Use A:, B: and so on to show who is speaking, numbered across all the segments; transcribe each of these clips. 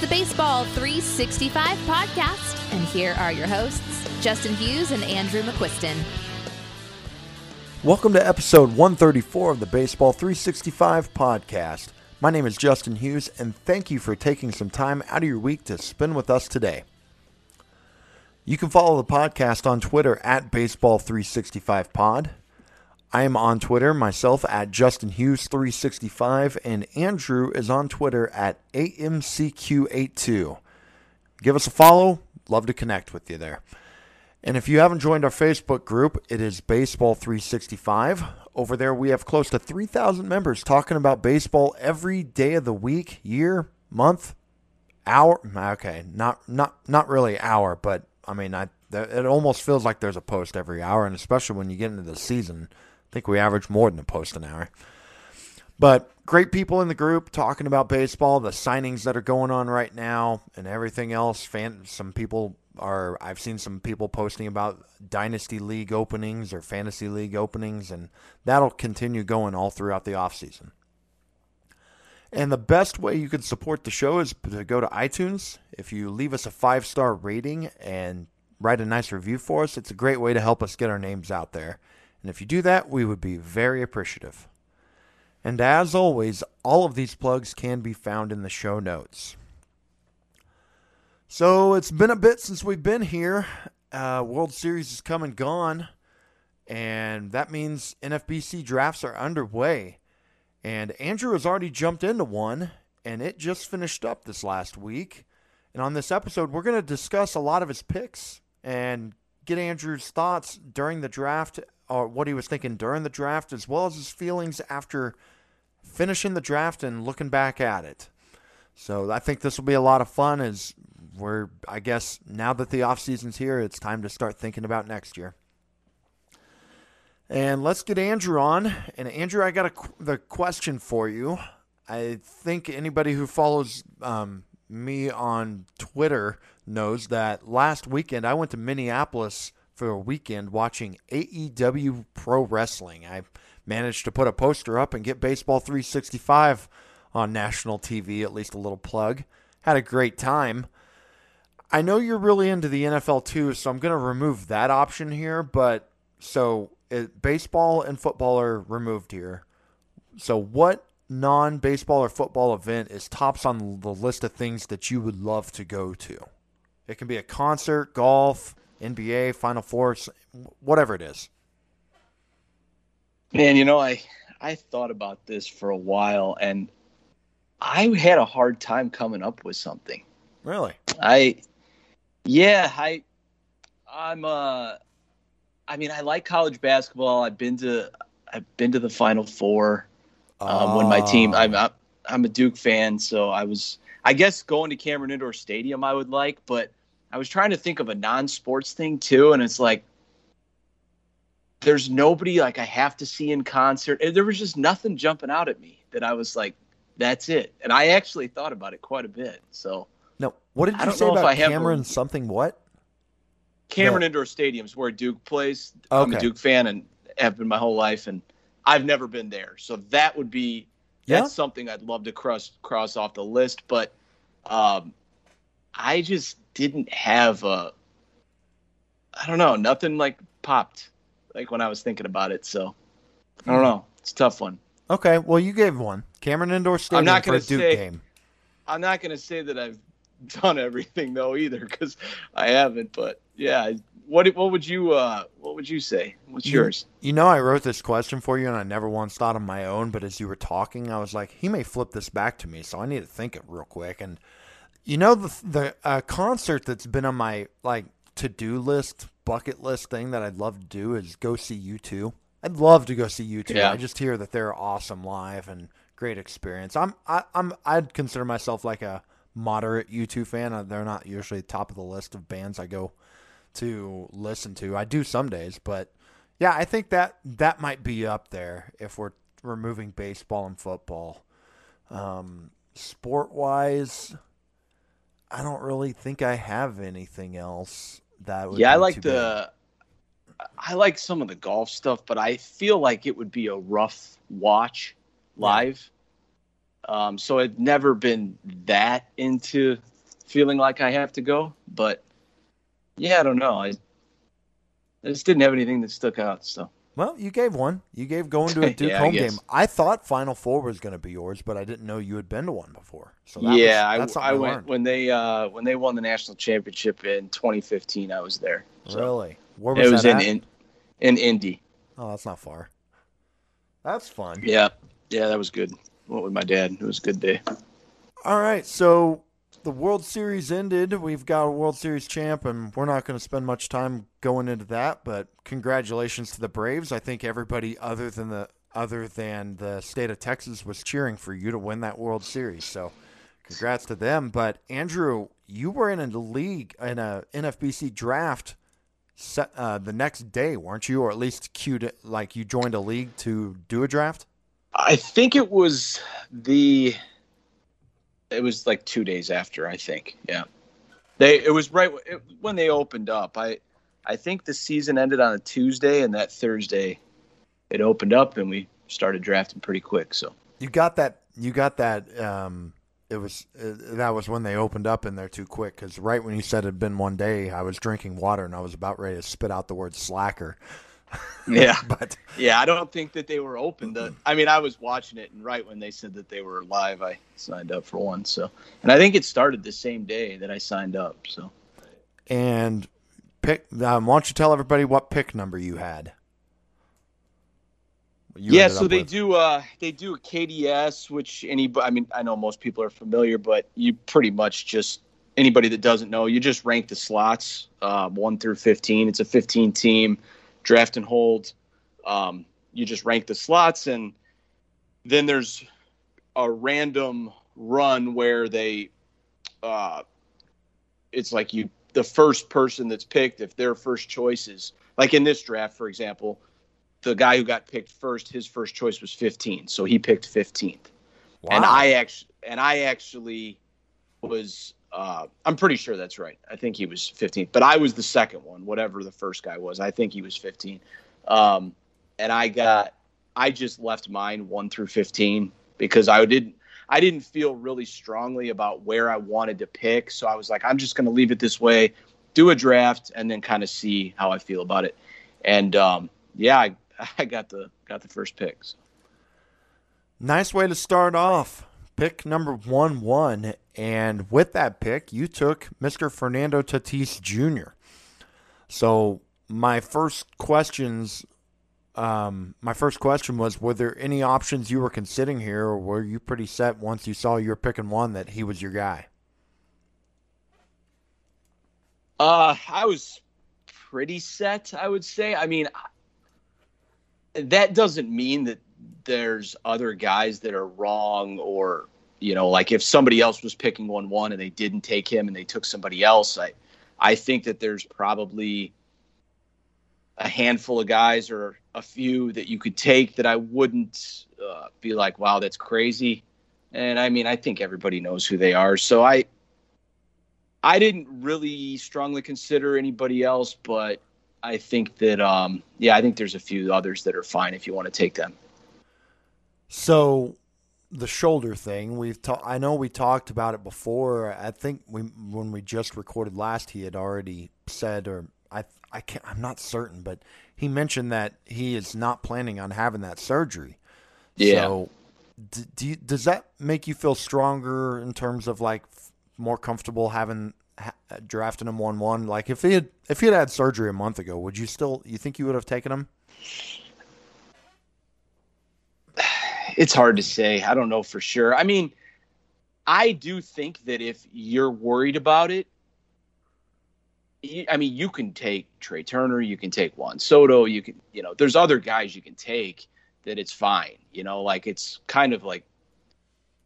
A: the Baseball 365 podcast, and here are your hosts, Justin Hughes and Andrew McQuiston.
B: Welcome to episode 134 of the Baseball 365 podcast. My name is Justin Hughes, and thank you for taking some time out of your week to spend with us today. You can follow the podcast on Twitter at Baseball365Pod. I am on Twitter myself at Justin Hughes 365 and Andrew is on Twitter at AMCQ82. Give us a follow. Love to connect with you there. And if you haven't joined our Facebook group, it is Baseball 365. Over there we have close to 3,000 members talking about baseball every day of the week, year, month, hour. Okay, not not not really hour, but I mean, I it almost feels like there's a post every hour, and especially when you get into the season think we average more than a post an hour. But great people in the group talking about baseball, the signings that are going on right now, and everything else. Fan, some people are. I've seen some people posting about dynasty league openings or fantasy league openings, and that'll continue going all throughout the off season. And the best way you can support the show is to go to iTunes. If you leave us a five star rating and write a nice review for us, it's a great way to help us get our names out there. And if you do that, we would be very appreciative. And as always, all of these plugs can be found in the show notes. So it's been a bit since we've been here. Uh, World Series is come and gone, and that means NFBC drafts are underway. And Andrew has already jumped into one, and it just finished up this last week. And on this episode, we're going to discuss a lot of his picks and get Andrew's thoughts during the draft or what he was thinking during the draft, as well as his feelings after finishing the draft and looking back at it. So I think this will be a lot of fun as we're, I guess, now that the offseason's here, it's time to start thinking about next year. And let's get Andrew on. And Andrew, I got a, the question for you. I think anybody who follows um, me on Twitter knows that last weekend I went to Minneapolis for a weekend watching AEW Pro Wrestling. I managed to put a poster up and get Baseball 365 on national TV, at least a little plug. Had a great time. I know you're really into the NFL too, so I'm going to remove that option here. But so it, baseball and football are removed here. So, what non baseball or football event is tops on the list of things that you would love to go to? It can be a concert, golf, NBA, Final Four, whatever it is?
C: Man, you know, I I thought about this for a while, and I had a hard time coming up with something.
B: Really?
C: I, yeah, I, I'm uh, I mean, I like college basketball. I've been to I've been to the Final Four um, when my team. I'm I'm a Duke fan, so I was. I guess going to Cameron Indoor Stadium I would like, but I was trying to think of a non-sports thing too, and it's like there's nobody like I have to see in concert. There was just nothing jumping out at me that I was like, that's it. And I actually thought about it quite a bit. So
B: no, what did you say about Cameron? Something what?
C: Cameron no. Indoor Stadium's where Duke plays. Okay. I'm a Duke fan and have been my whole life, and I've never been there. So that would be that's yeah? something I'd love to cross cross off the list. But um, I just didn't have a I don't know, nothing like popped like when I was thinking about it. So I don't know. It's a tough one.
B: Okay, well you gave one. Cameron Indoor Stadium I'm not gonna for a Duke
C: say,
B: game.
C: I'm not going to say that I've done everything though either because I haven't. But yeah, what what would you uh what would you say? What's
B: you,
C: yours?
B: You know, I wrote this question for you, and I never once thought of my own. But as you were talking, I was like, he may flip this back to me, so I need to think it real quick. And you know the the uh, concert that's been on my like to do list, bucket list thing that I'd love to do is go see U2. I'd love to go see U2. Yeah. I just hear that they're awesome live and great experience. I'm I, I'm I'd consider myself like a moderate U2 fan. Uh, they're not usually top of the list of bands I go to listen to. I do some days, but yeah, I think that that might be up there if we're removing baseball and football. Um, sport wise, I don't really think I have anything else that would.
C: Yeah, I like the. Big. I like some of the golf stuff, but I feel like it would be a rough watch live. Yeah. Um, so I've never been that into feeling like I have to go. But yeah, I don't know. I, I just didn't have anything that stuck out. So.
B: Well, you gave one. You gave going to a Duke yeah, home game. I thought Final Four was going to be yours, but I didn't know you had been to one before.
C: So yeah, was, I, I, went learned. when they uh, when they won the national championship in 2015. I was there.
B: So. Really?
C: Where was it was in, in in Indy.
B: Oh, that's not far. That's fun.
C: Yeah, yeah, that was good. Went with my dad. It was a good day.
B: All right, so the World Series ended. We've got a World Series champ, and we're not going to spend much time going into that. But congratulations to the Braves. I think everybody other than the other than the state of Texas was cheering for you to win that World Series. So, congrats to them. But Andrew, you were in a league in a NFBC draft set, uh, the next day, weren't you? Or at least queued like you joined a league to do a draft.
C: I think it was the it was like two days after. I think, yeah. They it was right it, when they opened up. I I think the season ended on a Tuesday, and that Thursday it opened up, and we started drafting pretty quick. So
B: you got that. You got that. Um, it was uh, that was when they opened up in there too quick. Because right when you said it had been one day, I was drinking water and I was about ready to spit out the word slacker.
C: Yeah, but yeah, I don't think that they were open. To, I mean, I was watching it, and right when they said that they were live, I signed up for one. So, and I think it started the same day that I signed up. So,
B: and pick. Um, why don't you tell everybody what pick number you had?
C: You yeah, so they with. do. Uh, they do a KDS, which any. I mean, I know most people are familiar, but you pretty much just anybody that doesn't know, you just rank the slots um, one through fifteen. It's a fifteen team draft and hold. Um, you just rank the slots, and then there's a random run where they, uh, it's like you the first person that's picked if their first choice is like in this draft, for example, the guy who got picked first, his first choice was 15, so he picked 15th. Wow. And I actually and I actually was uh, I'm pretty sure that's right. I think he was 15, but I was the second one, whatever the first guy was. I think he was 15. Um, and I got, I just left mine one through 15 because I didn't, I didn't feel really strongly about where I wanted to pick. So I was like, I'm just going to leave it this way, do a draft, and then kind of see how I feel about it. And um, yeah, I, I got the got the first picks.
B: Nice way to start off pick number one one, and with that pick, you took Mr. Fernando Tatis Jr. So my first questions, um, my first question was: Were there any options you were considering here, or were you pretty set once you saw you were picking one that he was your guy?
C: Uh, I was pretty set. I would say. I mean, that doesn't mean that there's other guys that are wrong or you know like if somebody else was picking one one and they didn't take him and they took somebody else i i think that there's probably a handful of guys or a few that you could take that i wouldn't uh, be like wow that's crazy. And i mean i think everybody knows who they are. So i i didn't really strongly consider anybody else but i think that um yeah i think there's a few others that are fine if you want to take them.
B: So the shoulder thing we've talked i know we talked about it before. I think we when we just recorded last he had already said or i i can't i'm not certain but he mentioned that he is not planning on having that surgery. Yeah. So do you, does that make you feel stronger in terms of like more comfortable having ha, uh, drafting him one one like if he had if he had had surgery a month ago would you still you think you would have taken him
C: it's hard to say. I don't know for sure. I mean, I do think that if you're worried about it, I mean, you can take Trea Turner, you can take Juan Soto, you can, you know, there's other guys you can take that it's fine. You know, like it's kind of like,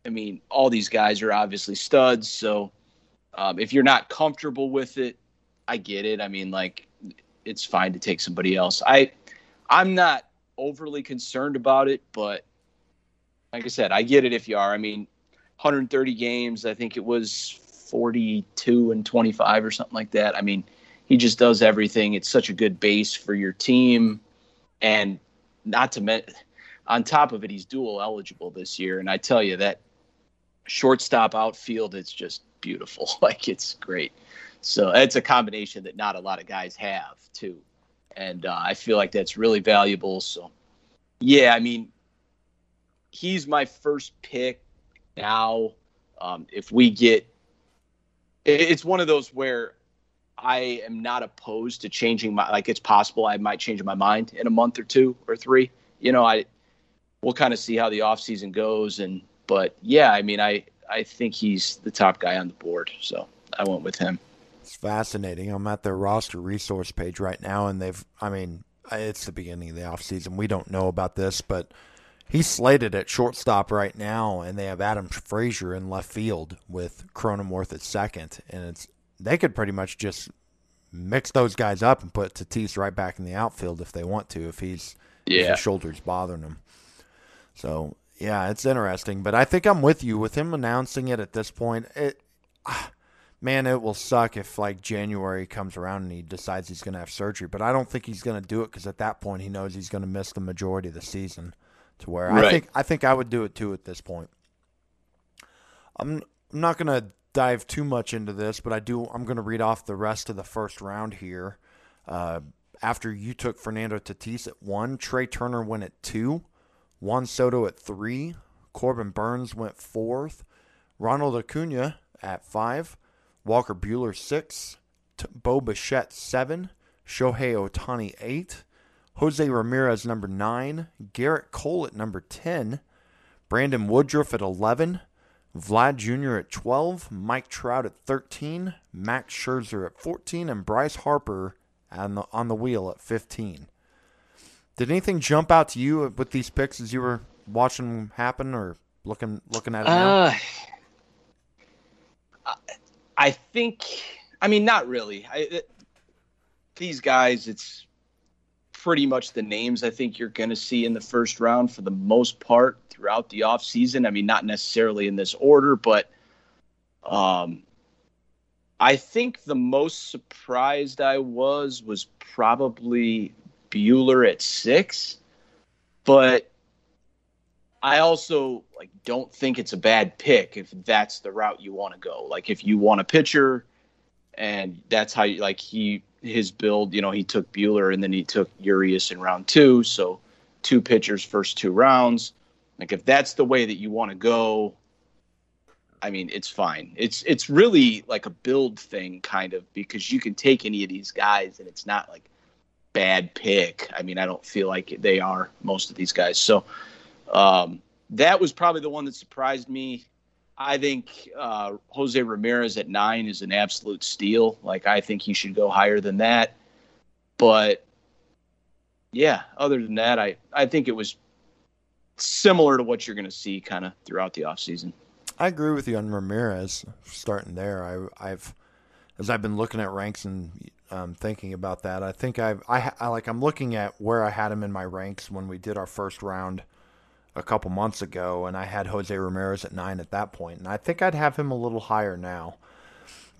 C: I mean, all these guys are obviously studs. So um, if you're not comfortable with it, I get it. I mean, like it's fine to take somebody else. I, I'm not overly concerned about it, but like I said, I get it if you are. I mean, 130 games, I think it was 42 and 25 or something like that. I mean, he just does everything. It's such a good base for your team. And not to mention, on top of it, he's dual eligible this year. And I tell you that shortstop outfield, it's just beautiful. Like it's great. So it's a combination that not a lot of guys have too, and uh, I feel like that's really valuable. So yeah, I mean, he's my first pick now. Um, if we get, it's one of those where I am not opposed to changing my like it's possible I might change my mind in a month or two or three. You know, I we'll kind of see how the offseason goes and but yeah, I mean I I think he's the top guy on the board, so I went with him.
B: It's fascinating. I'm at their roster resource page right now and they've I mean, it's the beginning of the offseason. We don't know about this, but he's slated at shortstop right now, and they have Adam Frazier in left field with Cronenworth at second, and it's they could pretty much just mix those guys up and put Tatis right back in the outfield if they want to, if he's yeah. if his shoulders bothering him. So yeah, it's interesting, but I think I'm with you with him announcing it at this point. It, man, it will suck if like January comes around and he decides he's going to have surgery, but I don't think he's going to do it because at that point he knows he's going to miss the majority of the season. To where right. I think I think I would do it too at this point. I'm I'm not going to dive too much into this, but I do. I'm going to read off the rest of the first round here. Uh, after you took Fernando Tatis at one, Trea Turner went at two, Juan Soto at three, Corbin Burnes went fourth, Ronald Acuna at five, Walker Buehler six, T- Bo Bichette seven, Shohei Ohtani eight, Jose Ramirez number nine, Gerrit Cole at number ten, Brandon Woodruff at eleven. Vlad Jr. at 12, Mike Trout at 13, Max Scherzer at 14, and Bryce Harper on the, on the wheel at 15. Did anything jump out to you with these picks as you were watching them happen or looking looking at it now?
C: Uh, I think, I mean, not really. I, it, these guys, it's pretty much the names I think you're going to see in the first round for the most part throughout the offseason. I mean, not necessarily in this order, but um, I think the most surprised I was was probably Buehler at six, but I also like don't think it's a bad pick if that's the route you want to go. Like if you want a pitcher, and that's how you like he his build, you know, he took Buehler and then he took Urias in round two. So two pitchers, first two rounds. Like if that's the way that you want to go, I mean, it's fine. It's it's really like a build thing, kind of, because you can take any of these guys and it's not like bad pick. I mean, I don't feel like they are most of these guys. So um, that was probably the one that surprised me. I think uh, Jose Ramirez at nine is an absolute steal. Like I think he should go higher than that. But yeah, other than that, I I think it was similar to what you're going to see kind of throughout the offseason.
B: I agree with you on Ramirez starting there. I, I've as I've been looking at ranks and um, thinking about that, I think I've I, I like I'm looking at where I had him in my ranks when we did our first round a couple months ago, and I had Jose Ramirez at nine at that point, and I think I'd have him a little higher now.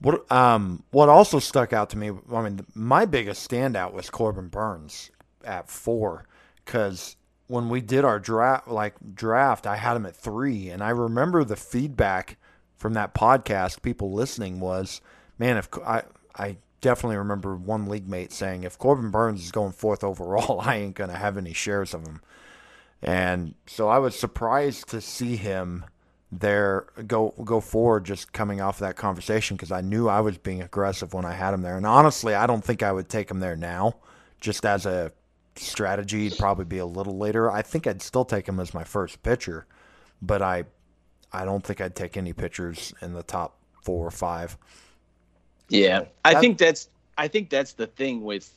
B: What um what also stuck out to me, I mean, my biggest standout was Corbin Burnes at four, because when we did our draft, like draft, I had him at three, and I remember the feedback from that podcast, people listening was, man, if I I definitely remember one league mate saying, if Corbin Burnes is going fourth overall, I ain't gonna have any shares of him. And so I was surprised to see him there go go forward just coming off of that conversation because I knew I was being aggressive when I had him there. And honestly, I don't think I would take him there now just as a strategy. He'd probably be a little later. I think I'd still take him as my first pitcher, but I I don't think I'd take any pitchers in the top 4 or 5.
C: Yeah. I think that's I think that's the thing with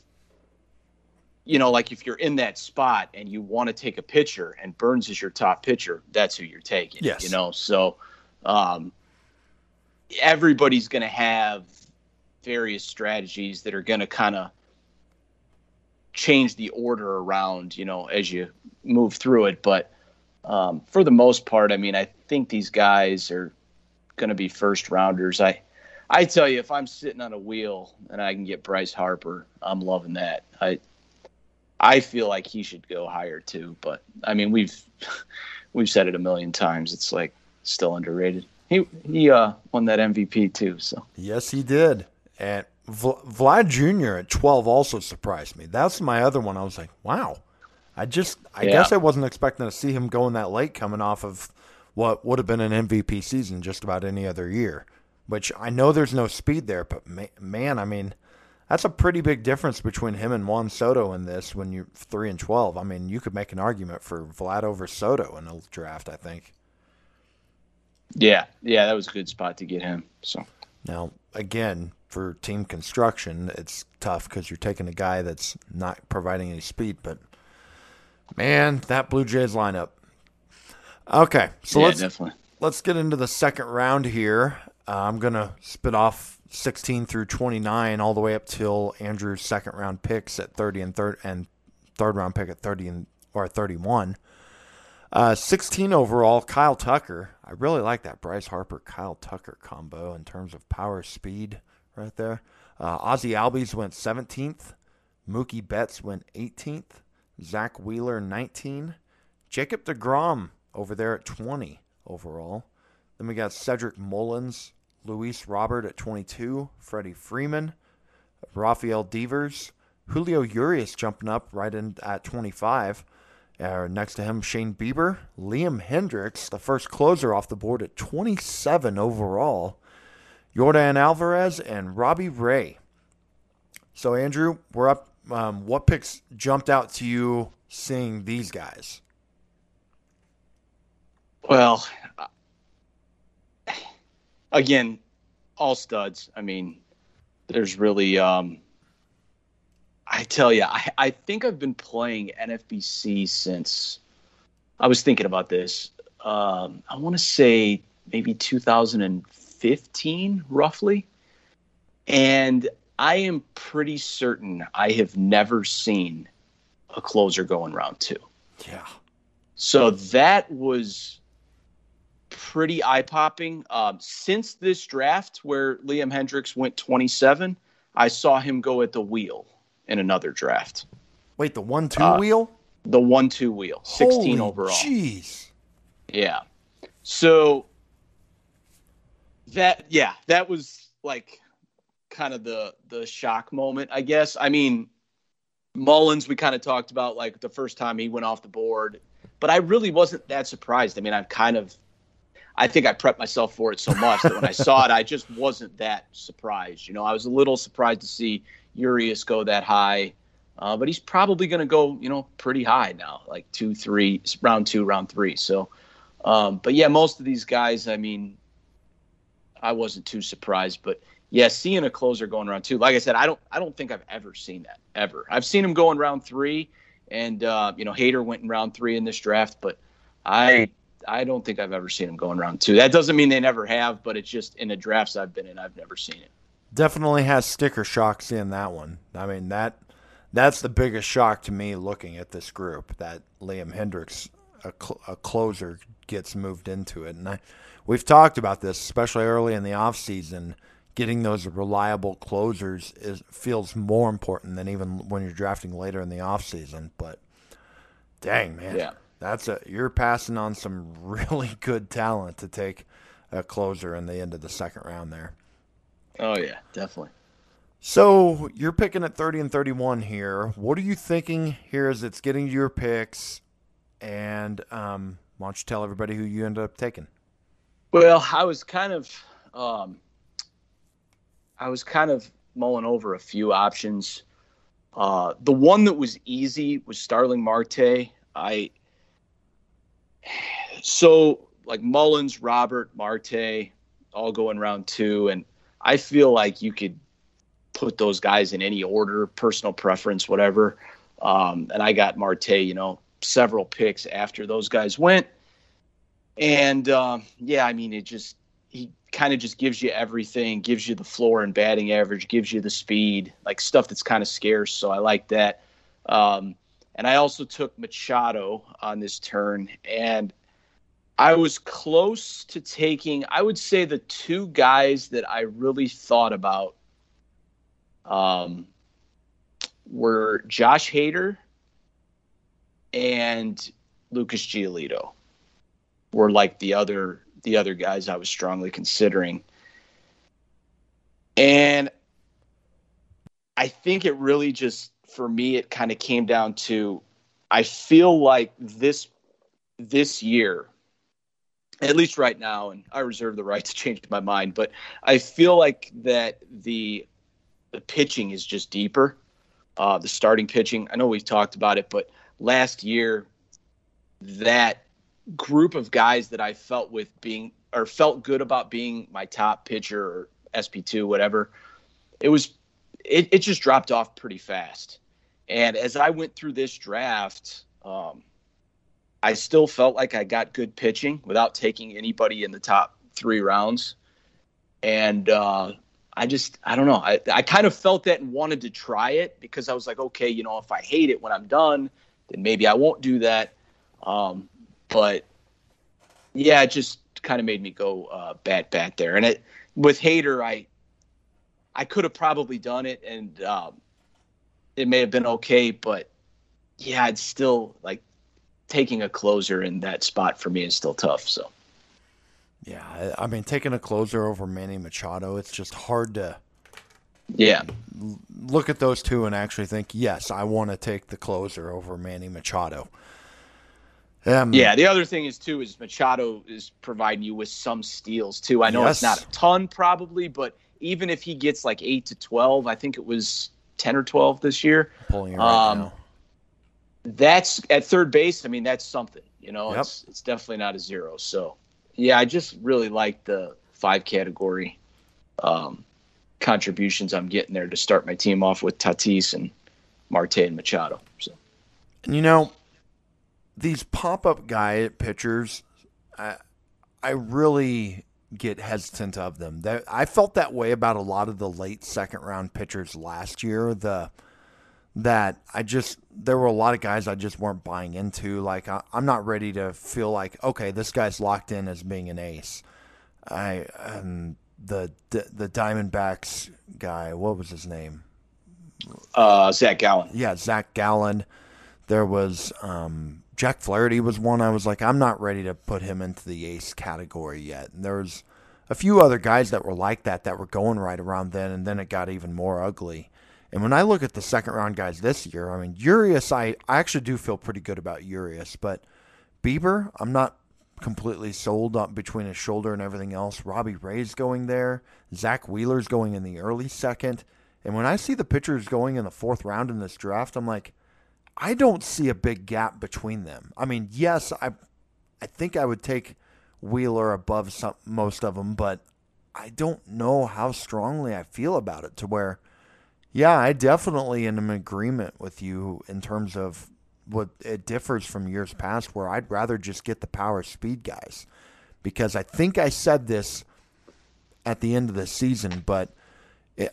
C: you know, like if you're in that spot and you want to take a pitcher and Burnes is your top pitcher, that's who you're taking. Yes. You know, so um, everybody's going to have various strategies that are going to kind of change the order around, you know, as you move through it. But um, for the most part, I mean, I think these guys are going to be first rounders. I, I tell you, if I'm sitting on a wheel and I can get Bryce Harper, I'm loving that. I, I feel like he should go higher too. But I mean, we've we've said it a million times. It's like still underrated. he he uh, won that MVP too. So
B: yes, he did. And Vlad Jr. at 12 also surprised me. That's my other one. I was like, wow. I just, I yeah. guess I wasn't expecting to see him going that late coming off of what would have been an MVP season just about any other year. Which I know there's no speed there, but man, I mean, that's a pretty big difference between him and Juan Soto in this when you're 3 and 12. I mean, you could make an argument for Vlad over Soto in a draft, I think.
C: Yeah, yeah, that was a good spot to get him. So
B: now, again, for team construction, it's tough because you're taking a guy that's not providing any speed. But man, that Blue Jays lineup. Okay, so yeah, let's definitely. let's get into the second round here. Uh, I'm gonna spit off 16 through 29 all the way up till Andrew's second round picks at 30 and third and third round pick at 30 and or 31. Uh, 16 overall, Kyle Tucker. I really like that Bryce Harper Kyle Tucker combo in terms of power speed right there. Uh, Ozzie Albies went 17th. Mookie Betts went 18th. Zack Wheeler 19. Jacob DeGrom over there at 20 overall. Then we got Cedric Mullins, Luis Robert at 22, Freddie Freeman, Rafael Devers, Julio Urias jumping up right in at 25. Uh, next to him, Shane Bieber, Liam Hendriks, the first closer off the board at 27 overall, Yordan Alvarez, and Robbie Ray. So, Andrew, we're up. Um, what picks jumped out to you seeing these guys?
C: Well, again, all studs. I mean, there's really um, I tell you, I, I think I've been playing NFBC since I was thinking about this. Um, I want to say maybe 2015, roughly. And I am pretty certain I have never seen a closer going round two.
B: Yeah.
C: So that was pretty eye popping. Um, since this draft, where Liam Hendriks went 27, I saw him go at the wheel in another draft.
B: Wait, the one two uh, wheel?
C: The one two wheel, sixteen
B: Holy
C: overall.
B: Jeez.
C: Yeah. So that yeah, that was like kind of the the shock moment, I guess. I mean, Mullins we kind of talked about like the first time he went off the board, but I really wasn't that surprised. I mean, I've kind of I think I prepped myself for it so much that when I saw it, I just wasn't that surprised. You know, I was a little surprised to see Urias go that high. Uh, but he's probably going to go, you know, pretty high now, like two, three, round two, round three. So, um, but yeah, most of these guys, I mean, I wasn't too surprised, but yeah, seeing a closer going round two, like I said, I don't, I don't think I've ever seen that ever. I've seen him go in round three, and uh, you know, Hader went in round three in this draft, but I, I don't think I've ever seen him going in round two. That doesn't mean they never have, but it's just in the drafts I've been in, I've never seen it
B: definitely has sticker shocks in that one. I mean that that's the biggest shock to me looking at this group that Liam Hendriks, a, cl- a closer, gets moved into it. And I, we've talked about this, especially early in the offseason. Getting those reliable closers is feels more important than even when you're drafting later in the offseason. But dang man, yeah. That's a you're passing on some really good talent to take a closer in the end of the second round there.
C: Oh yeah, definitely.
B: So you're picking at 30 and 31 here. What are you thinking here as it's getting to your picks? And um, why don't you tell everybody who you ended up taking?
C: Well, I was kind of, um, I was kind of mulling over a few options. Uh, the one that was easy was Starling Marte. I so like Mullins, Robert, Marte, all going round two, and I feel like you could put those guys in any order, personal preference, whatever. Um, and I got Marte, you know, several picks after those guys went. And uh, yeah, I mean, it just, he kind of just gives you everything, gives you the floor and batting average, gives you the speed, like stuff that's kind of scarce. So I like that. Um, and I also took Machado on this turn. And I was close to taking, I would say, the two guys that I really thought about um, were Josh Hader and Lucas Giolito were like the other the other guys I was strongly considering. And I think it really just for me it kind of came down to I feel like this this year at least right now and I reserve the right to change my mind but I feel like that the the pitching is just deeper. Uh, the starting pitching I know we've talked about it but last year that group of guys that I felt with being or felt good about being my top pitcher or SP2 whatever it was it, it just dropped off pretty fast. And as I went through this draft, um, I still felt like I got good pitching without taking anybody in the top three rounds. And uh, I just, I don't know. I, I kind of felt that and wanted to try it because I was like, okay, you know, if I hate it when I'm done, then maybe I won't do that. Um, but yeah, it just kind of made me go uh, bat bat there. And it with Hader, I I could have probably done it, and um, it may have been okay. But yeah, it's still like taking a closer in that spot for me is still tough. So.
B: Yeah, I mean, taking a closer over Manny Machado, it's just hard to.
C: Yeah.
B: Look at those two and actually think, yes, I want to take the closer over Manny Machado.
C: Um, yeah, the other thing is too is Machado is providing you with some steals too. I know yes. it's not a ton probably, but even if he gets like eight to twelve, I think it was ten or twelve this year.
B: Pulling it right um, now.
C: That's at third base. I mean, that's something. You know, yep. it's it's definitely not a zero. So, yeah, I just really like the five category um, contributions I'm getting there to start my team off with Tatis and Marte and Machado. So,
B: and you know, these pop up guy pitchers, I I really get hesitant of them. That I felt that way about a lot of the late second round pitchers last year. The that I just there were a lot of guys I just weren't buying into. Like I, am not ready to feel like okay, this guy's locked in as being an ace. I the the, the Diamondbacks guy, what was his name?
C: Uh, Zach Gallen.
B: Yeah, Zach Gallen. There was um, Jack Flaherty was one I was like, I'm not ready to put him into the ace category yet. And there was a few other guys that were like that that were going right around then, and then it got even more ugly. And when I look at the second round guys this year, I mean, Urias, I, I actually do feel pretty good about Urias, but Bieber, I'm not completely sold up between his shoulder and everything else. Robbie Ray's going there. Zack Wheeler's going in the early second. And when I see the pitchers going in the fourth round in this draft, I'm like, I don't see a big gap between them. I mean, yes, I I think I would take Wheeler above some, most of them, but I don't know how strongly I feel about it to where yeah, I definitely am in agreement with you in terms of what it differs from years past where I'd rather just get the power speed guys because I think I said this at the end of the season, but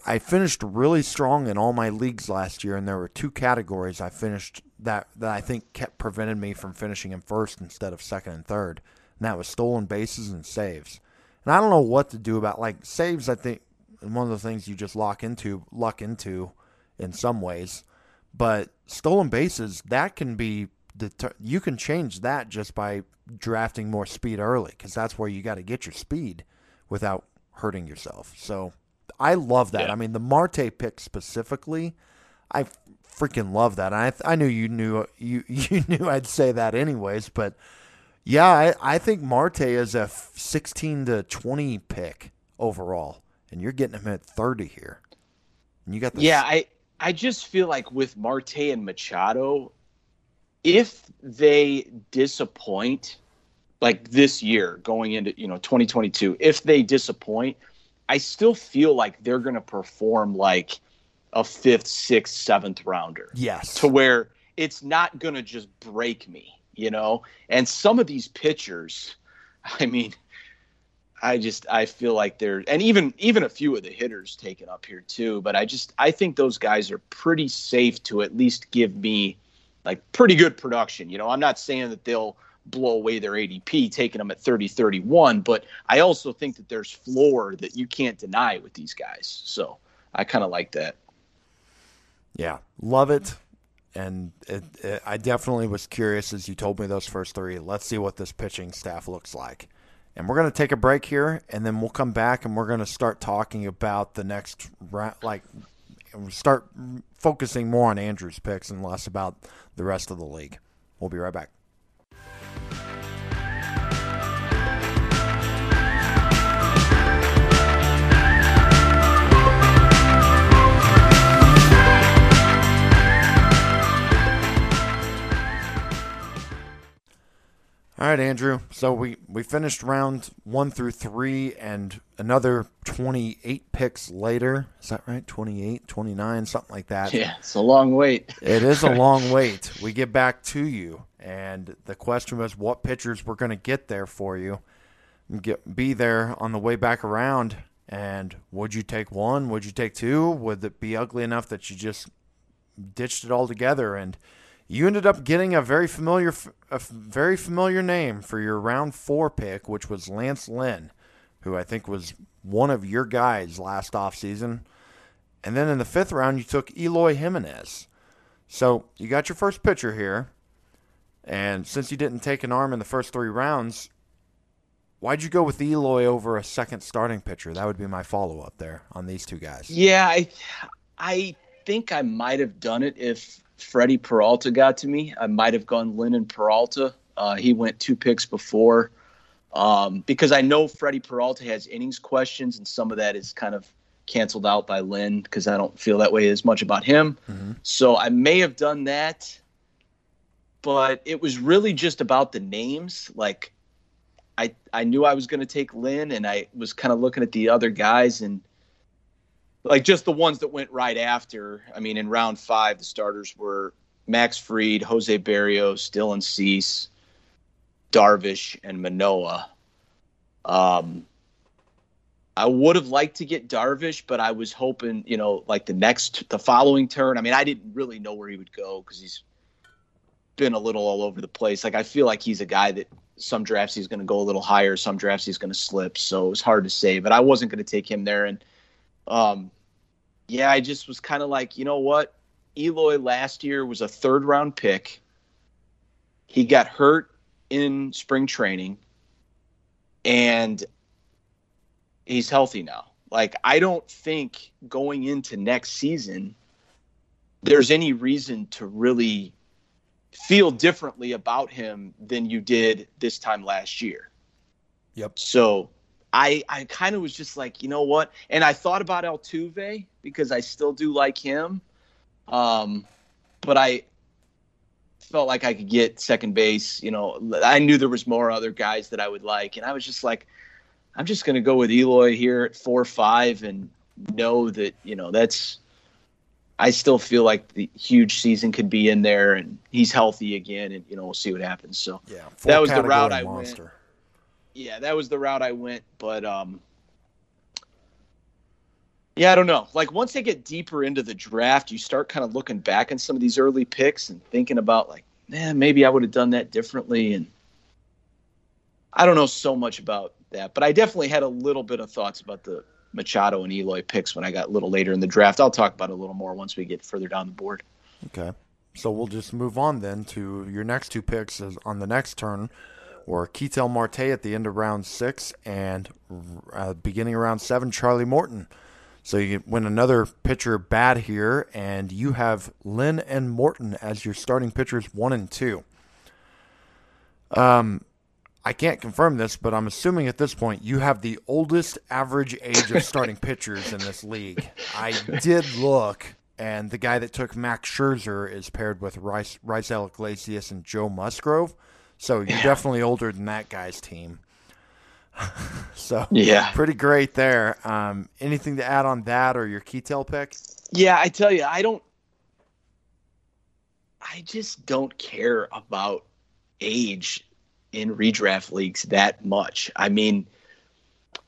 B: I finished really strong in all my leagues last year, and there were two categories I finished that that I think kept prevented me from finishing in first instead of second and third, and that was stolen bases and saves. And I don't know what to do about like saves. I think one of the things you just lock into, luck into, in some ways, but stolen bases that can be deter- you can change that just by drafting more speed early because that's where you got to get your speed without hurting yourself. So I love that. Yeah. I mean, the Marte pick specifically, I freaking love that. I I knew you knew you you knew I'd say that anyways, but yeah, I, I think Marte is a 16 to 20 pick overall, and you're getting him at 30 here. And you got the
C: Yeah, I I just feel like with Marte and Machado, if they disappoint like this year going into, you know, 2022, if they disappoint, I still feel like they're going to perform like a fifth, sixth, seventh rounder.
B: Yes.
C: To where it's not going to just break me, you know? And some of these pitchers, I mean, I just I feel like they're and even even a few of the hitters taken up here too, but I just I think those guys are pretty safe to at least give me like pretty good production. You know, I'm not saying that they'll blow away their ADP, taking them at 30 31. But I also think that there's floor that you can't deny with these guys. So I kind of like that.
B: Yeah, love it. And it, it, I definitely was curious as you told me those first three. Let's see what this pitching staff looks like. And we're going to take a break here, and then we'll come back and we're going to start talking about the next, round, like, start focusing more on Andrew's picks and less about the rest of the league. We'll be right back. All right, Andrew. So we, we finished round one through three, and another 28 picks later. Is that right? 28, 29, something like that.
C: Yeah, it's a long wait.
B: it is a long wait. We get back to you, and the question was what pitchers we're going to get there for you, get be there on the way back around. And would you take one? Would you take two? Would it be ugly enough that you just ditched it all together? And you ended up getting a very familiar, a very familiar name for your round four pick, which was Lance Lynn, who I think was one of your guys last offseason. And then in the fifth round, you took Eloy Jimenez. So you got your first pitcher here. And since you didn't take an arm in the first three rounds, why'd you go with Eloy over a second starting pitcher? That would be my follow up there on these two guys.
C: Yeah, I, I think I might have done it if Freddie Peralta got to me. I might have gone Lynn and Peralta. Uh, he went two picks before um, because I know Freddie Peralta has innings questions, and some of that is kind of canceled out by Lynn because I don't feel that way as much about him. Mm-hmm. So I may have done that, but it was really just about the names. Like I I knew I was going to take Lynn, and I was kind of looking at the other guys and – like just the ones that went right after. I mean, in round five, the starters were Max Fried, Jose Berrios, Dylan Cease, Darvish, and Manoah. Um, I would have liked to get Darvish, but I was hoping, you know, like the next, the following turn. I mean, I didn't really know where he would go because he's been a little all over the place. Like I feel like he's a guy that some drafts he's going to go a little higher, some drafts he's going to slip. So it was hard to say, but I wasn't going to take him there. And um, yeah, I just was kind of like, you know what? Eloy last year was a third round pick. He got hurt in spring training and he's healthy now. Like, I don't think going into next season, there's any reason to really feel differently about him than you did this time last year.
B: Yep.
C: So I I kind of was just like, you know what? And I thought about Altuve because I still do like him. Um, but I felt like I could get second base. You know, I knew there was more other guys that I would like, and I was just like, I'm just going to go with Eloy here at four five and know that you know that's. I still feel like the huge season could be in there, and he's healthy again, and you know we'll see what happens. So
B: yeah,
C: that was the route I monster. went yeah, that was the route I went. But um, yeah, I don't know. Like once they get deeper into the draft, you start kind of looking back on some of these early picks and thinking about like, man, maybe I would have done that differently. And I don't know so much about that, but I definitely had a little bit of thoughts about the Machado and Eloy picks when I got a little later in the draft. I'll talk about it a little more once we get further down the board.
B: Okay. So we'll just move on then to your next two picks on the next turn or Ketel Marte at the end of round six and uh, beginning of round seven, Charlie Morton. So you win another pitcher bad here, and you have Lynn and Morton as your starting pitchers one and two. Um, I can't confirm this, but I'm assuming at this point you have the oldest average age of starting pitchers in this league. I did look, and the guy that took Max Scherzer is paired with Rice, Raisel Iglesias and Joe Musgrove. So you're yeah. definitely older than that guy's team. so
C: yeah,
B: pretty great there. Um, anything to add on that or your Ketel pick?
C: Yeah, I tell you, I don't. I just don't care about age in redraft leagues that much. I mean,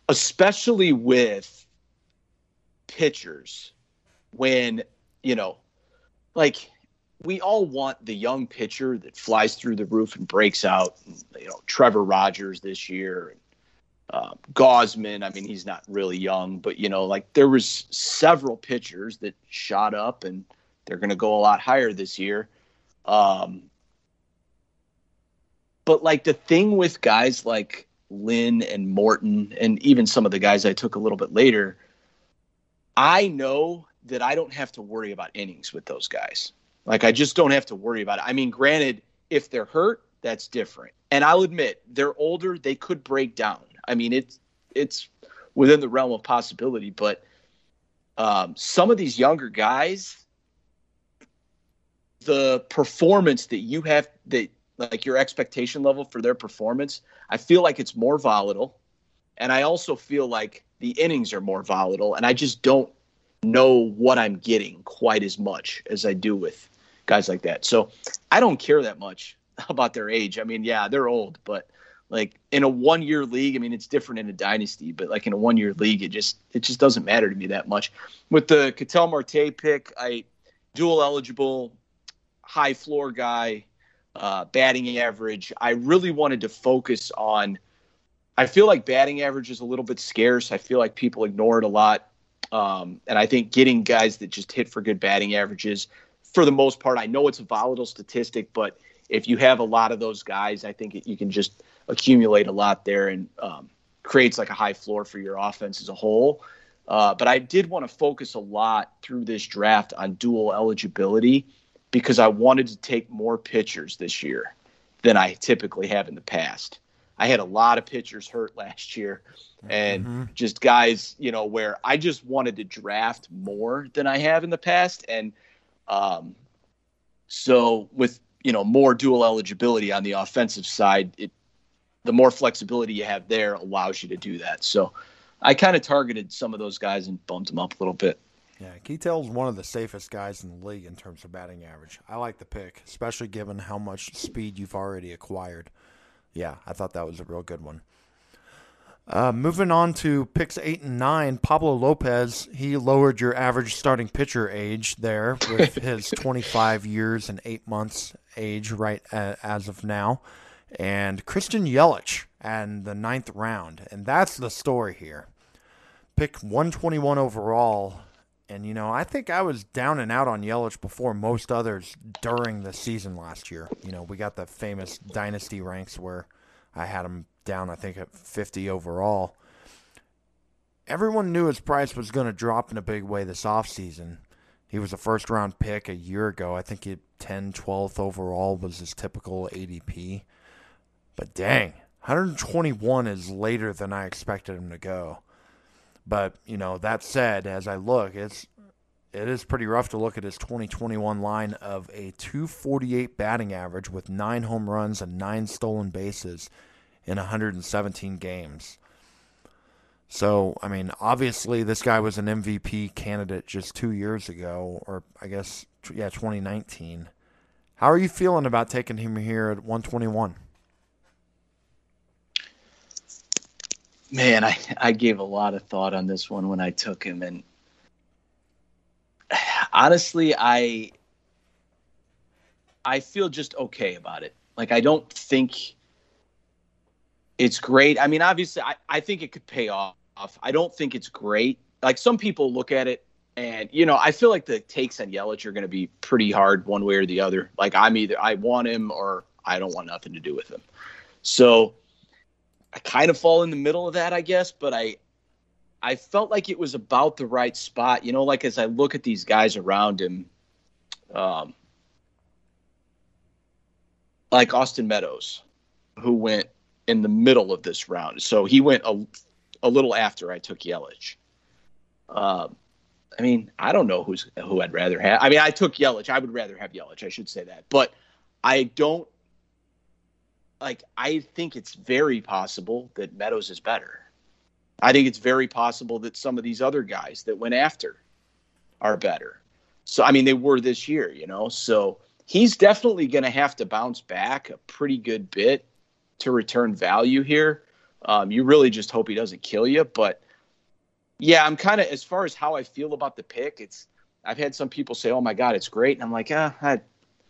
C: especially with pitchers when you know, like we all want the young pitcher that flies through the roof and breaks out. You know, Trevor Rogers this year, and uh, Gausman. I mean, he's not really young, but you know, like there was several pitchers that shot up, and they're going to go a lot higher this year. Um, but like the thing with guys like Lynn and Morton, and even some of the guys I took a little bit later, I know that I don't have to worry about innings with those guys. Like I just don't have to worry about it. I mean, granted, if they're hurt, that's different. And I'll admit, they're older, they could break down. I mean, it's it's within the realm of possibility, but um, some of these younger guys, the performance that you have that like your expectation level for their performance, I feel like it's more volatile. And I also feel like the innings are more volatile. And I just don't know what I'm getting quite as much as I do with guys like that. So I don't care that much about their age. I mean, yeah, they're old, but like in a one year league, I mean, it's different in a dynasty, but like in a one year league, it just it just doesn't matter to me that much. With the Ketel Marte pick, I dual eligible, high floor guy, uh, batting average. I really wanted to focus on. I feel like batting average is a little bit scarce. I feel like people ignore it a lot. Um, and I think getting guys that just hit for good batting averages, for the most part, I know it's a volatile statistic, but if you have a lot of those guys, I think you can just accumulate a lot there and um, creates like a high floor for your offense as a whole. Uh, but I did want to focus a lot through this draft on dual eligibility because I wanted to take more pitchers this year than I typically have in the past. I had a lot of pitchers hurt last year and mm-hmm. just guys, you know, where I just wanted to draft more than I have in the past. And um, so with, you know, more dual eligibility on the offensive side, it the more flexibility you have there allows you to do that. So I kind of targeted some of those guys and bumped them up a little bit.
B: Yeah, Ketel's one of the safest guys in the league in terms of batting average. I like the pick, especially given how much speed you've already acquired. Yeah, I thought that was a real good one. Uh, moving on to picks eight and nine, Pablo Lopez. He lowered your average starting pitcher age there with his 25 years and eight months age right as of now, and Christian Yelich and the ninth round, and that's the story here. Pick 121 overall and, you know, I think I was down and out on Yelich before most others during the season last year. You know, we got the famous dynasty ranks where I had him down, I think, at 50 overall. Everyone knew his price was going to drop in a big way this offseason. He was a first round pick a year ago. I think he 10, 12th overall was his typical ADP. But dang, 121 is later than I expected him to go. But you know that said, as I look, it's it is pretty rough to look at his 2021 line of a 248 batting average with nine home runs and nine stolen bases in 117 games. So, I mean, obviously, this guy was an MVP candidate just two years ago, or I guess, yeah, 2019. How are you feeling about taking him here at 121?
C: Man, I, I gave a lot of thought on this one when I took him. And honestly, I I feel just okay about it. Like I don't think it's great. I mean, obviously I, I think it could pay off. I don't think it's great. Like some people look at it and you know, I feel like the takes on Yelich are gonna be pretty hard one way or the other. Like I'm either I want him or I don't want nothing to do with him. So I kind of fall in the middle of that, I guess, but I I felt like it was about the right spot. You know, like as I look at these guys around him, um, like Austin Meadows, who went in the middle of this round. So he went a, a little after I took Yelich. Um, I mean, I don't know who's who I'd rather have. I mean, I took Yelich. I would rather have Yelich. I should say that, but I don't like I think it's very possible that Meadows is better. I think it's very possible that some of these other guys that went after are better. So I mean they were this year, you know. So he's definitely going to have to bounce back a pretty good bit to return value here. Um, you really just hope he doesn't kill you, but yeah, I'm kind of as far as how I feel about the pick. It's I've had some people say, "Oh my God, it's great," and I'm like, "Ah,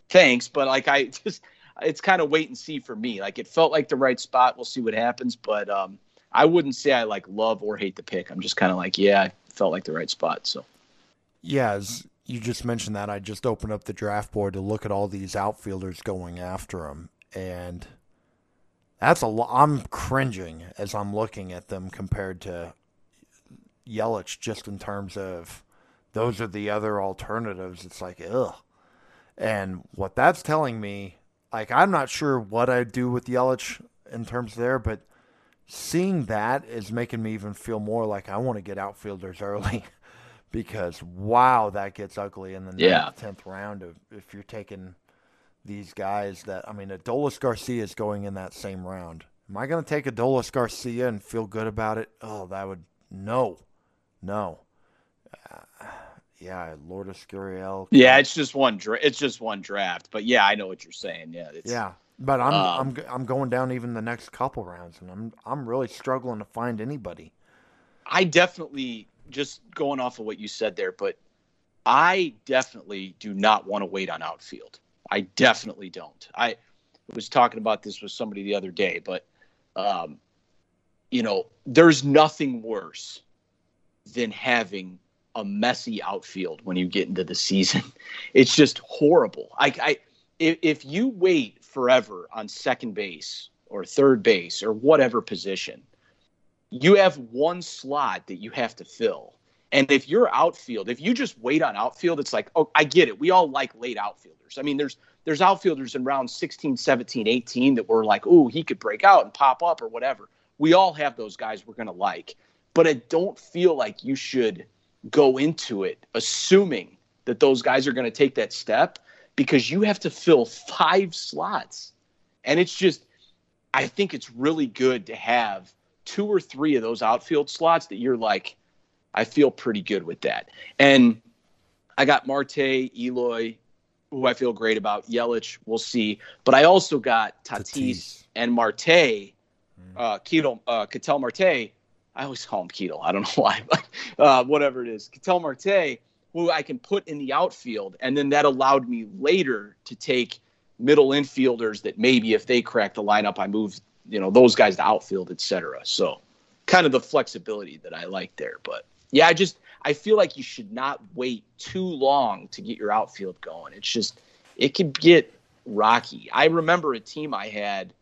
C: thanks," but like I just it's kind of wait and see for me. Like it felt like the right spot. We'll see what happens, but um, I wouldn't say I like love or hate the pick. I'm just kind of like, yeah, I felt like the right spot. So,
B: yeah, as you just mentioned that, I just opened up the draft board to look at all these outfielders going after him, and That's a lot. I'm cringing as I'm looking at them compared to Yelich, just in terms of those are the other alternatives. It's like, ugh. And what that's telling me, like, I'm not sure what I'd do with Yelich in terms there, but seeing that is making me even feel more like I want to get outfielders early because wow, that gets ugly in the yeah. 10th round of, if you're taking these guys that I mean, Adolis Garcia is going in that same round. Am I going to take Adolis Garcia and feel good about it? Oh, that would no, no. Uh, yeah, Lourdes Gurriel.
C: Yeah, it's just one. Dra- it's just one draft, but yeah, I know what you're saying. Yeah,
B: yeah. But I'm um, I'm I'm going down even the next couple rounds, and I'm I'm really struggling to find anybody.
C: I definitely just going off of what you said there, but I definitely do not want to wait on outfield. I definitely don't. I was talking about this with somebody the other day, but um, you know, there's nothing worse than having a messy outfield when you get into the season. It's just horrible. I, I if, if you wait forever on second base or third base or whatever position, you have one slot that you have to fill. And if you're outfield, if you just wait on outfield, it's like, oh, I get it. We all like late outfielders. I mean, there's there's outfielders in round 16, 17, 18 that were like, oh, he could break out and pop up or whatever. We all have those guys we're going to like. But I don't feel like you should go into it assuming that those guys are going to take that step because you have to fill five slots. And it's just, I think it's really good to have two or three of those outfield slots that you're like, I feel pretty good with that. And I got Marte, Eloy, who I feel great about. Yelich, we'll see. But I also got Tatis, Tatis. and Marte, mm. uh, Ketel, uh, Ketel Marte. I always call him Ketel. I don't know why, but uh, whatever it is. Ketel Marte who I can put in the outfield. And then that allowed me later to take middle infielders that maybe if they crack the lineup, I move, you know, those guys to outfield, etc. So kind of the flexibility that I like there. But yeah, I just I feel like you should not wait too long to get your outfield going. It's just it could get rocky. I remember a team I had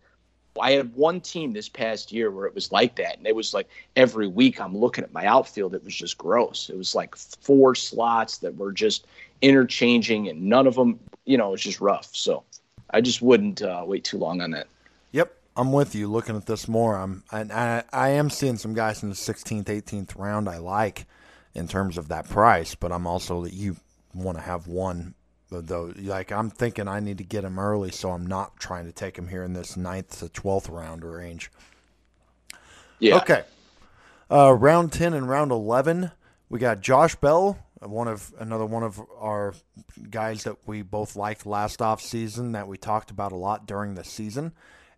C: I had one team this past year where it was like that, and it was like every week I'm looking at my outfield. It was just gross. It was like four slots that were just interchanging, and none of them, you know, it was just rough. So I just wouldn't uh, wait too long on that.
B: I'm with you. Looking at this more, I'm and I, I am seeing some guys in the 16th, 18th round I like in terms of that price, but I'm also that you want to have one though like I'm thinking I need to get him early, so I'm not trying to take him here in this ninth to twelfth round range. Yeah. Okay. Uh, round ten and round eleven, we got Josh Bell, one of another one of our guys that we both liked last off season that we talked about a lot during the season,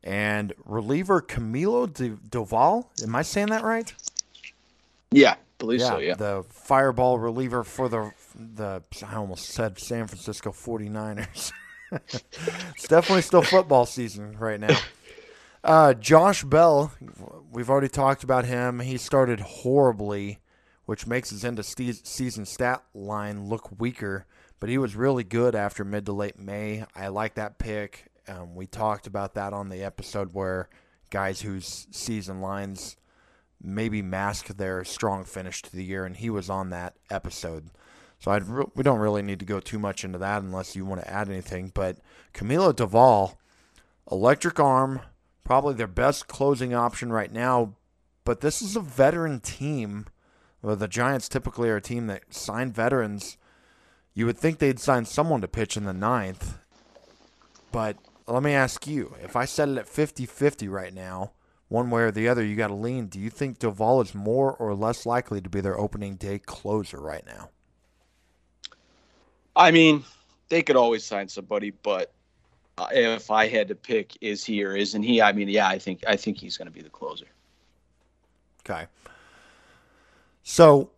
B: and reliever Camilo Doval. Am I saying that right?
C: Yeah, believe yeah, so. Yeah,
B: the fireball reliever for the the I almost said San Francisco 49ers. it's definitely still football season right now. Uh, Josh Bell, we've already talked about him. He started horribly, which makes his end of season stat line look weaker. But he was really good after mid to late May. I like that pick. Um, we talked about that on the episode where guys whose season lines maybe mask their strong finish to the year, and he was on that episode. So I'd re- we don't really need to go too much into that unless you want to add anything. But Camilo Doval, electric arm, probably their best closing option right now. But this is a veteran team. Well, the Giants typically are a team that sign veterans. You would think they'd sign someone to pitch in the ninth. But let me ask you if I set it at 50 50 right now, one way or the other, you got to lean. Do you think Doval is more or less likely to be their opening day closer right now?
C: I mean, they could always sign somebody, but uh, if I had to pick, is he or isn't he? I mean, yeah, I think I think he's going to be the closer.
B: Okay. So,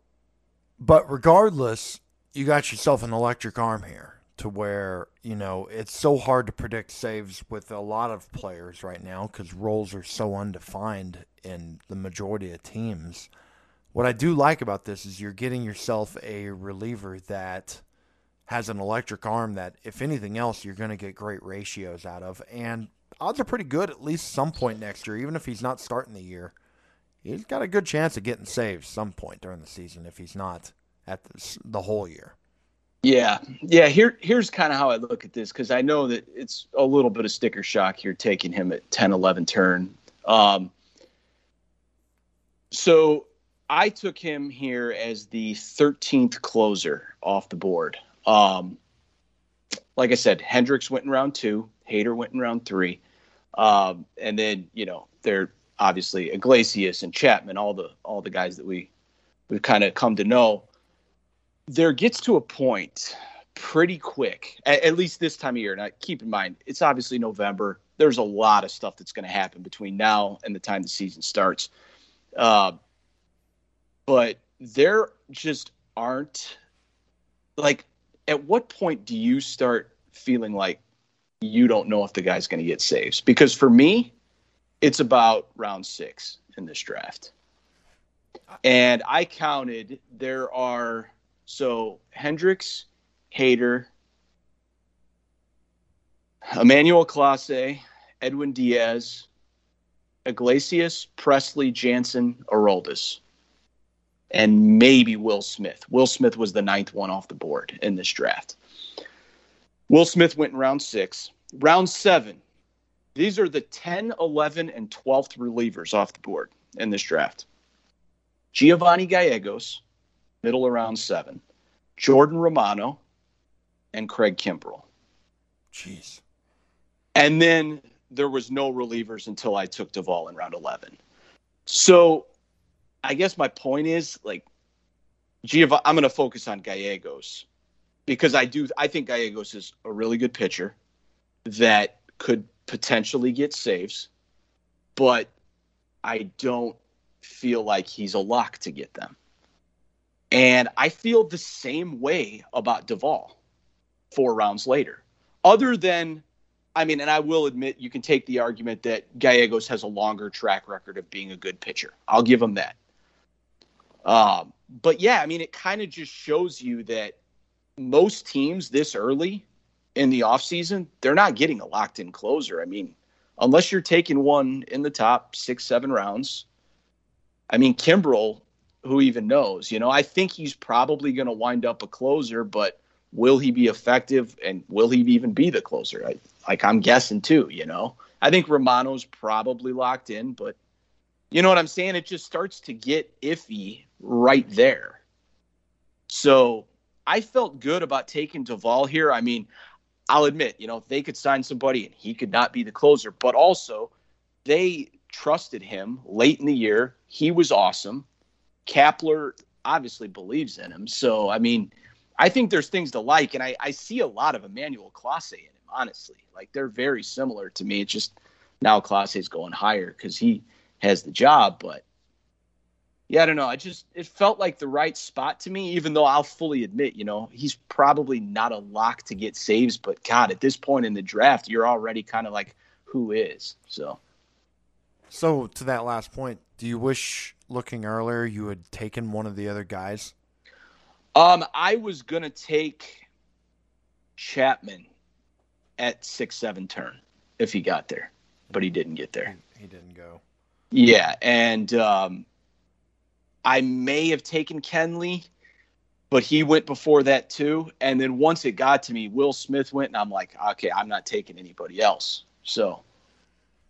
B: but regardless, you got yourself an electric arm here to where you know it's so hard to predict saves with a lot of players right now because roles are so undefined in the majority of teams. What I do like about this is you're getting yourself a reliever that has an electric arm that, if anything else, you're going to get great ratios out of. And odds are pretty good at least some point next year, even if he's not starting the year. He's got a good chance of getting saved some point during the season if he's not at the, the whole year.
C: Yeah, yeah. Here, here's kind of how I look at this because I know that it's a little bit of sticker shock here taking him at 10, 11 turn. Um, so I took him here as the 13th closer off the board. Um, like I said, Hendriks went in round two, Hader went in round three, um, and then you know they're obviously Iglesias and Chapman, all the all the guys that we we've kind of come to know there gets to a point pretty quick, at, at, least this time of year. Now, keep in mind, it's obviously November. There's a lot of stuff that's going to happen between now and the time the season starts. Uh, but there just aren't, like, at what point do you start feeling like you don't know if the guy's going to get saves? Because for me, it's about round six in this draft. And I counted, there are so Hendriks, Hader, Emmanuel Clase, Edwin Diaz, Iglesias, Pressly, Jansen, Aroldis, and maybe Will Smith. Will Smith was the ninth one off the board in this draft. Will Smith went in round six. Round seven, these are the 10, 11, and 12th relievers off the board in this draft. Giovanni Gallegos, middle around seven. Jordan Romano and Craig Kimbrel.
B: Jeez.
C: And then there was no relievers until I took Doval in round 11. So I guess my point is like, Giovanni, I'm going to focus on Gallegos because I do, I think Gallegos is a really good pitcher that could potentially get saves, but I don't feel like he's a lock to get them. And I feel the same way about Doval four rounds later. Other than, I mean, and I will admit, you can take the argument that Gallegos has a longer track record of being a good pitcher. I'll give him that. Um, but yeah, I mean, it kind of just shows you that most teams this early in the offseason, they're not getting a locked in closer. I mean, unless you're taking one in the top six, seven rounds. I mean, Kimbrel who even knows? You know, I think he's probably going to wind up a closer, but will he be effective and will he even be the closer? I, like I'm guessing too. You know, I think Romano's probably locked in, but you know what I'm saying? It just starts to get iffy right there. So I felt good about taking Doval here. I mean, I'll admit, you know, if they could sign somebody and he could not be the closer, but also they trusted him late in the year. He was awesome. Kapler obviously believes in him. So, I mean, I think there's things to like, and I, I see a lot of Emmanuel Clase in him, honestly. Like, they're very similar to me. It's just now Clase's going higher because he has the job. But yeah, I don't know. I just, it felt like the right spot to me, even though I'll fully admit, you know, he's probably not a lock to get saves. But God, at this point in the draft, you're already kind of like, who is? So.
B: So, to that last point, do you wish looking earlier you had taken one of the other guys?
C: Um, I was gonna take Chapman at six seven turn if he got there, but he didn't get there.
B: He didn't go.
C: Yeah, and um, I may have taken Kenley, but he went before that too. And then once it got to me, Will Smith went, and I'm like, okay, I'm not taking anybody else. So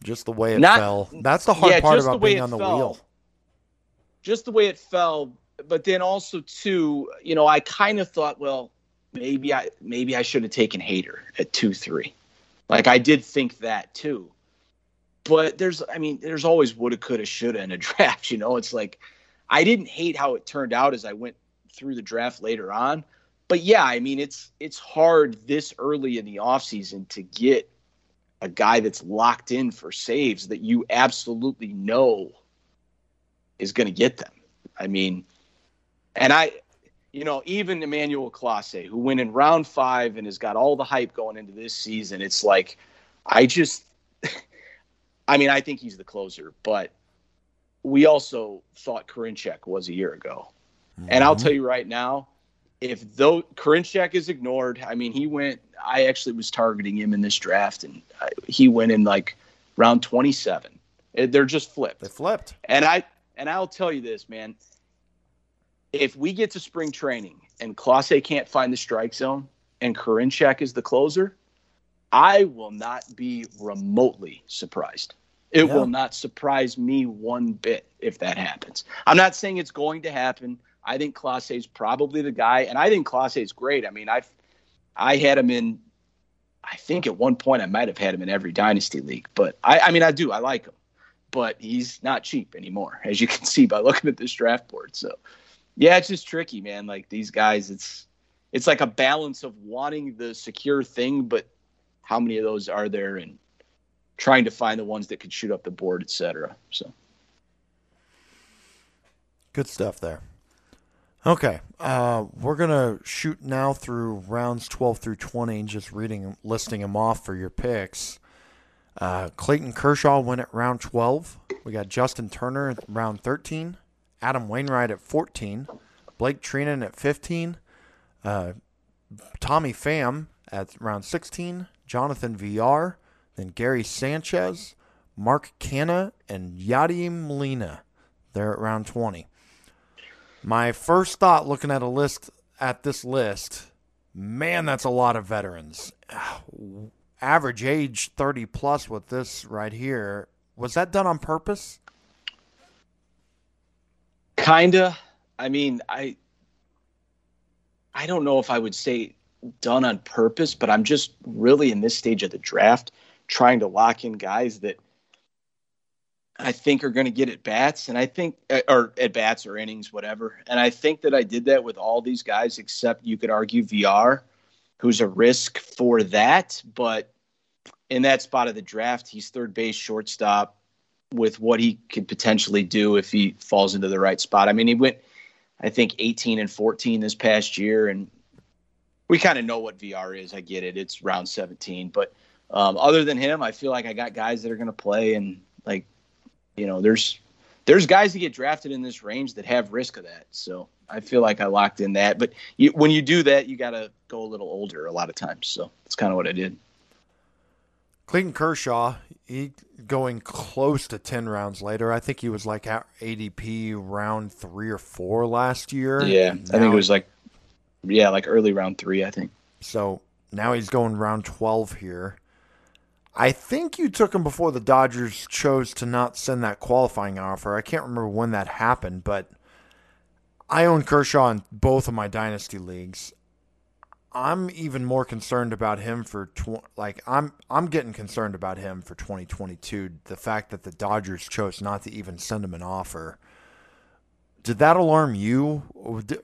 B: just the way it not, fell. That's the hard yeah, part about being on the fell. wheel
C: just the way it fell. But then also too, you know, I kind of thought, well, maybe I maybe I should have taken Hader at two three. Like I did think that too. But there's I mean, there's always woulda, coulda, shoulda in a draft, you know. It's like I didn't hate how it turned out as I went through the draft later on. But yeah, I mean it's it's hard this early in the offseason to get a guy that's locked in for saves that you absolutely know is going to get them. I mean, and I, you know, even Emmanuel Clase, who went in round five and has got all the hype going into this season, it's like, I just, I mean, I think he's the closer, but we also thought Karinchak was a year ago. Mm-hmm. And I'll mm-hmm. tell you right now, if though Karinchak is ignored, I mean, he went. I actually was targeting him in this draft, and he went in like round 27. They're just flipped.
B: They flipped.
C: And I and I'll tell you this, man. If we get to spring training and Clase can't find the strike zone and Karinchak is the closer, I will not be remotely surprised. It yeah. will not surprise me one bit if that happens. I'm not saying it's going to happen. I think Clase is probably the guy, and I think Clase is great. I mean, I've I had him in. I think at one point I might have had him in every dynasty league, but I, I mean, I do. I like him, but he's not cheap anymore, as you can see by looking at this draft board. So, yeah, it's just tricky, man. Like these guys, it's it's like a balance of wanting the secure thing, but how many of those are there, and trying to find the ones that could shoot up the board, etc. So,
B: good stuff there. Okay, uh, we're gonna shoot now through rounds twelve through twenty, just reading, listing them off for your picks. Uh, Clayton Kershaw went at round twelve. We got Justin Turner at round thirteen, Adam Wainwright at fourteen, Blake Treinen at fifteen, uh, Tommy Pham at round sixteen, Jonathan Villar, then Gary Sanchez, Mark Canha, and Yadi Molina. They're at round twenty. My first thought looking at a list at this list, man, that's a lot of veterans. Average age 30 plus with this right here. Was that done on purpose?
C: Kinda. I mean, I I don't know if I would say done on purpose, but I'm just really in this stage of the draft trying to lock in guys that I think are going to get at bats, and I think uh, or at bats or innings, whatever. And I think that I did that with all these guys, except you could argue Villar, who's a risk for that. But in that spot of the draft, he's third base, shortstop, with what he could potentially do if he falls into the right spot. I mean, he went, I think, 18 and 14 this past year, and we kind of know what Villar is. I get it; it's round 17, but. Um, other than him, I feel like I got guys that are going to play and like you know, there's there's guys that get drafted in this range that have risk of that. So I feel like I locked in that. But you, when you do that, you got to go a little older a lot of times. So that's kind of what I did.
B: Clayton Kershaw, he going close to 10 rounds later. I think he was like at ADP round three or four last year.
C: Yeah. Now I think it was like, yeah, like early round three, I think.
B: So now he's going round 12 here. I think you took him before the Dodgers chose to not send that qualifying offer. I can't remember when that happened, but I own Kershaw in both of my dynasty leagues. I'm even more concerned about him for tw- like I'm I'm getting concerned about him for 2022. The fact that the Dodgers chose not to even send him an offer. Did that alarm you?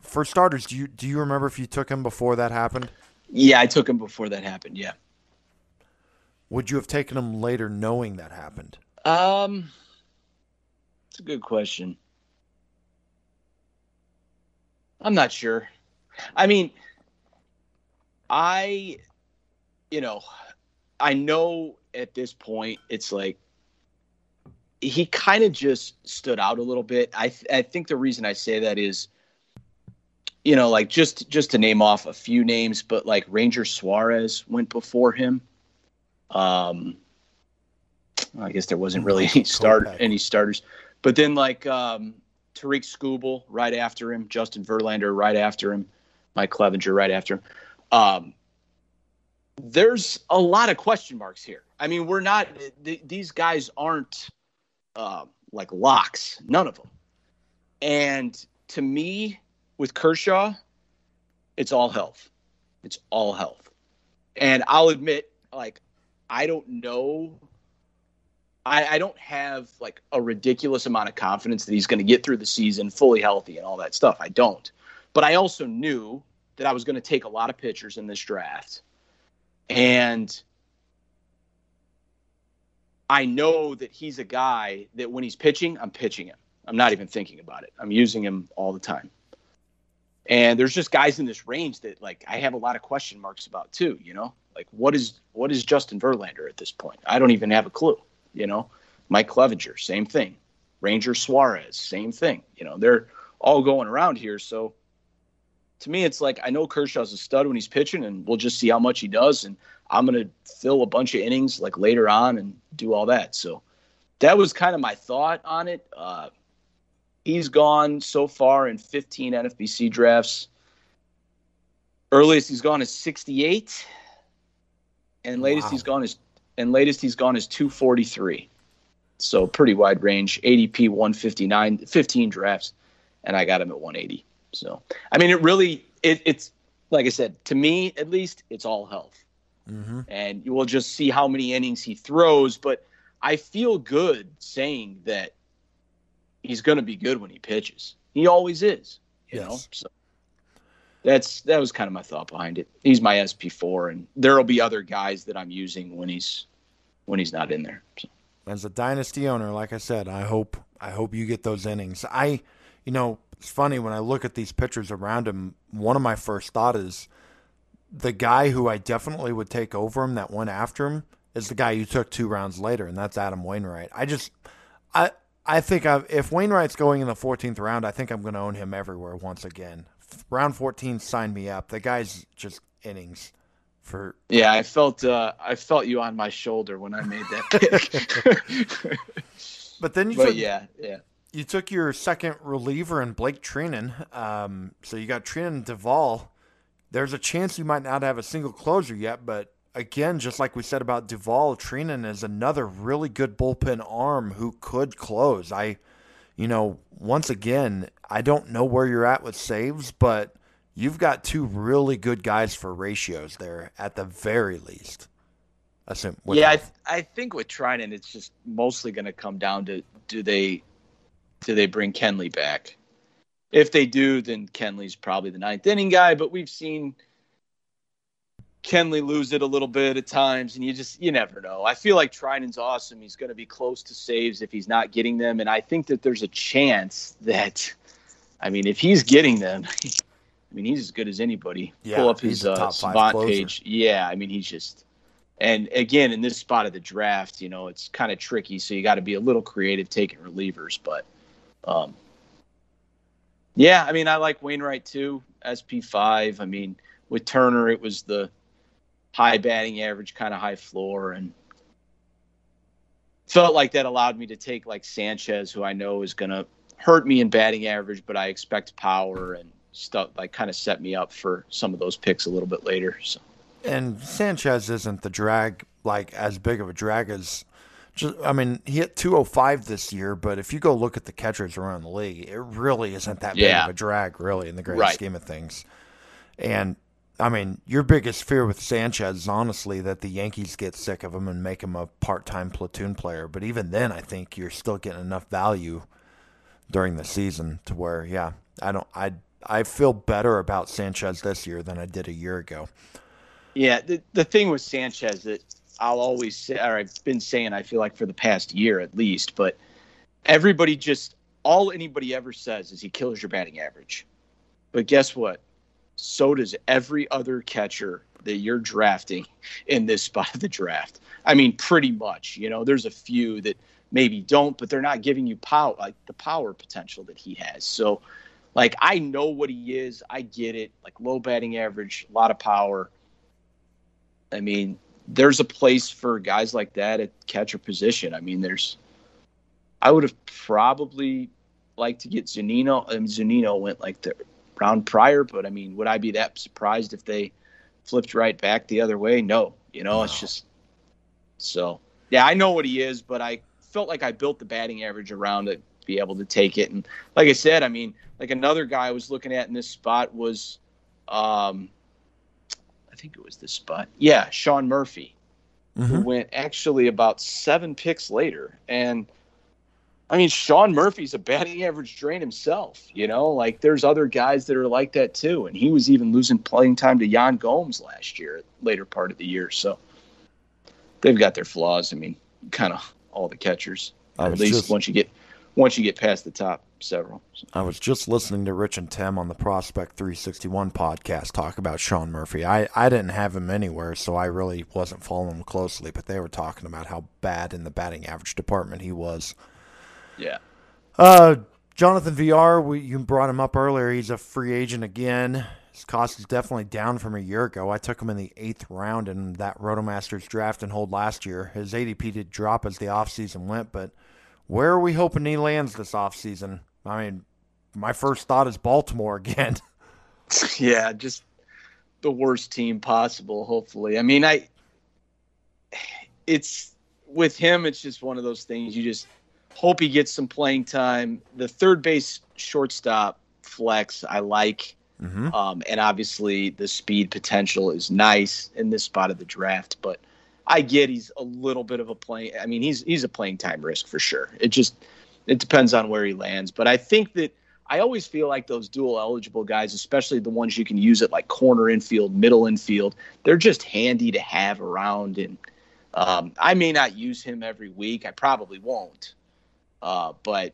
B: For starters, do you do you remember if you took him before that happened?
C: Yeah, I took him before that happened. Yeah.
B: Would you have taken him later knowing that happened?
C: Um, it's a good question. I'm not sure. I mean, I, you know, I know at this point it's like he kind of just stood out a little bit. I th- I think the reason I say that is, you know, like just just to name off a few names, but like Ranger Suarez went before him. Um, I guess there wasn't really any start any starters, but then like um, Tarik Skubal right after him, Justin Verlander right after him, Mike Clevinger right after him. Um, there's a lot of question marks here. I mean, we're not; th- these guys aren't uh, like locks, none of them. And to me, with Kershaw, it's all health. It's all health. And I'll admit, like I don't know. I, I don't have like a ridiculous amount of confidence that he's going to get through the season fully healthy and all that stuff. I don't. But I also knew that I was going to take a lot of pitchers in this draft. And I know that he's a guy that when he's pitching, I'm pitching him. I'm not even thinking about it. I'm using him all the time. And there's just guys in this range that like I have a lot of question marks about too, you know? Like what is what is Justin Verlander at this point? I don't even have a clue, you know? Mike Clevinger, same thing. Ranger Suarez, same thing. You know, they're all going around here, so to me, it's like I know Kershaw's a stud when he's pitching, and we'll just see how much he does. And I'm gonna fill a bunch of innings like later on and do all that. So that was kind of my thought on it. Uh, he's gone so far in 15 NFBC drafts. Earliest he's gone is 68, and latest wow. he's gone is and latest he's gone is 243. So pretty wide range. ADP 159, 15 drafts, and I got him at 180. So I mean, it really it, it's like I said to me at least it's all health, mm-hmm. and you will just see how many innings he throws. But I feel good saying that he's going to be good when he pitches. He always is, you yes. know. So that's that was kind of my thought behind it. He's my SP four, and there'll be other guys that I'm using when he's when he's not in there. So.
B: As a dynasty owner, like I said, I hope I hope you get those innings. I, you know, it's funny when I look at these pitchers around him. One of my first thought is the guy who I definitely would take over him that went after him is the guy you took two rounds later, and that's Adam Wainwright. I just, I, I think I've, if Wainwright's going in the 14th round, I think I'm going to own him everywhere once again. Round 14, sign me up. The guy's just innings for
C: yeah i felt uh i felt you on my shoulder when i made that
B: pick. But then you
C: but took, yeah yeah.
B: you took your second reliever in blake treinen um so you got treinen doval. There's a chance you might not have a single closer yet but again just like we said about doval treinen is another really good bullpen arm who could close. I you know once again i don't know where you're at with saves but you've got two really good guys for ratios there at the very least.
C: Assume, yeah, I, th- I think with Treinen, it's just mostly going to come down to do they do they bring Kenley back? If they do, then Kenley's probably the ninth inning guy. But we've seen Kenley lose it a little bit at times, and you just you never know. I feel like Treinen's awesome. He's going to be close to saves if he's not getting them, and I think that there's a chance that, I mean, if he's getting them, I mean, he's as good as anybody. Yeah, Pull up his uh, Savant page. Yeah, I mean, he's just. And again, in this spot of the draft, you know, it's kind of tricky, so you got to be a little creative taking relievers. But, um, yeah, I mean, I like Wainwright too. SP five. I mean, with Turner, it was the high batting average, kind of high floor, and felt like that allowed me to take like Sanchez, who I know is going to hurt me in batting average, but I expect power and stuff like kind of set me up for some of those picks a little bit later. So.
B: And Sanchez isn't the drag like as big of a drag as. Just, I mean, he hit 205 this year, but if you go look at the catchers around the league, it really isn't that big of a drag, really, in the grand right. scheme of things. And I mean, your biggest fear with Sanchez is honestly that the Yankees get sick of him and make him a part-time platoon player. But even then, I think you're still getting enough value during the season to where, yeah, I don't, I I feel better about Sanchez this year than I did a year ago.
C: Yeah, the the thing with Sanchez that I'll always say, or I've been saying, I feel like for the past year at least, but everybody just all anybody ever says is he kills your batting average. But guess what? So does every other catcher that you're drafting in this spot of the draft. I mean, pretty much. You know, there's a few that maybe don't, but they're not giving you power like the power potential that he has. So like I know what he is. I get it. Like low batting average, a lot of power. I mean, there's a place for guys like that at catcher position. I mean, there's. I would have probably liked to get Zunino. I mean, went like the round prior, but I mean, would I be that surprised if they flipped right back the other way? No. You know, it's just so. Yeah, I know what he is, but I felt like I built the batting average around it be able to take it. And like I said, I mean, like another guy I was looking at in this spot was, um, I think it was this spot. Yeah, Sean Murphy, mm-hmm. who went actually about seven picks later. And I mean, Sean Murphy's a batting average drain himself. You know, like there's other guys that are like that too. And he was even losing playing time to Yan Gomes last year, later part of the year. So they've got their flaws. I mean, kind of all the catchers. At least just, once you get once you get past the top several.
B: I was just listening to Rich and Tim on the Prospect 361 podcast talk about Sean Murphy. I, I didn't have him anywhere, so I really wasn't following him closely, but they were talking about how bad in the batting average department he was.
C: Yeah.
B: Uh, Jonathan Villar, we, you brought him up earlier. He's a free agent again. His cost is definitely down from a year ago. I took him in the eighth round in that Rotomasters draft and hold last year. His ADP did drop as the offseason went, but where are we hoping he lands this offseason? I mean, my first thought is Baltimore again.
C: yeah, just the worst team possible, hopefully. I mean, I it's with him, it's just one of those things you just hope he gets some playing time. The third base shortstop flex I like. Mm-hmm. Um, and obviously, the speed potential is nice in this spot of the draft. But I get he's a little bit of a playing. I mean, he's he's a playing time risk for sure. It just it depends on where he lands. But I think that I always feel like those dual eligible guys, especially the ones you can use at like corner infield, middle infield, they're just handy to have around. And um, I may not use him every week. I probably won't. Uh, but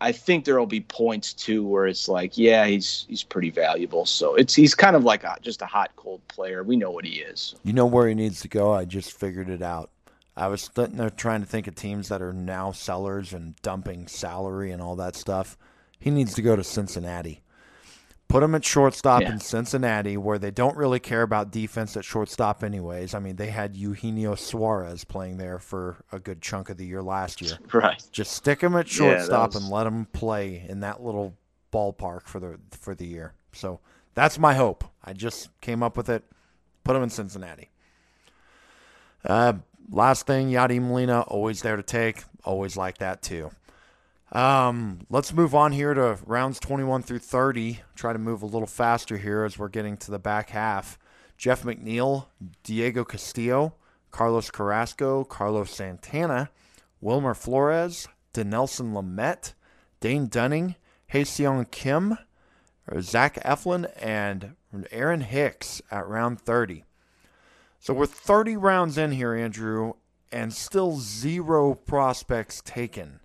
C: I think there will be points too where it's like, yeah, he's he's pretty valuable. So it's he's kind of like a, just a hot cold player. We know what he is.
B: You know where he needs to go. I just figured it out. I was sitting there trying to think of teams that are now sellers and dumping salary and all that stuff. He needs to go to Cincinnati. Put him at shortstop yeah. in Cincinnati, where they don't really care about defense at shortstop, anyways. I mean, they had Eugenio Suarez playing there for a good chunk of the year last year.
C: Right.
B: Just stick him at shortstop yeah, was... and let him play in that little ballpark for the for the year. So that's my hope. I just came up with it. Put him in Cincinnati. Uh, last thing, Yadi Molina, always there to take. Always like that too. Um, let's move on here to rounds 21 through 30. Try to move a little faster here as we're getting to the back half. Jeff McNeil, Diego Castillo, Carlos Carrasco, Carlos Santana, Wilmer Flores, Dinelson Lamet, Dane Dunning, Haseong Kim, Zach Eflin, and Aaron Hicks at round 30. So we're 30 rounds in here, Andrew, and still zero prospects taken.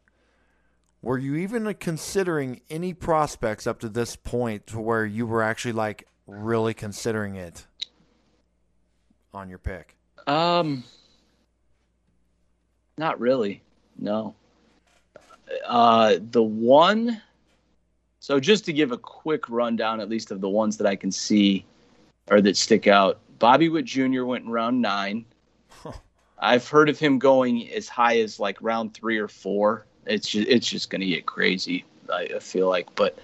B: Were you even considering any prospects up to this point to where you were actually like really considering it on your pick?
C: Um, not really. No. Uh, the one. So just to give a quick rundown, at least of the ones that I can see or that stick out, Bobby Witt Jr. went in round nine. I've heard of him going as high as like round three or four it's just, it's just going to get crazy. I, I, feel like, but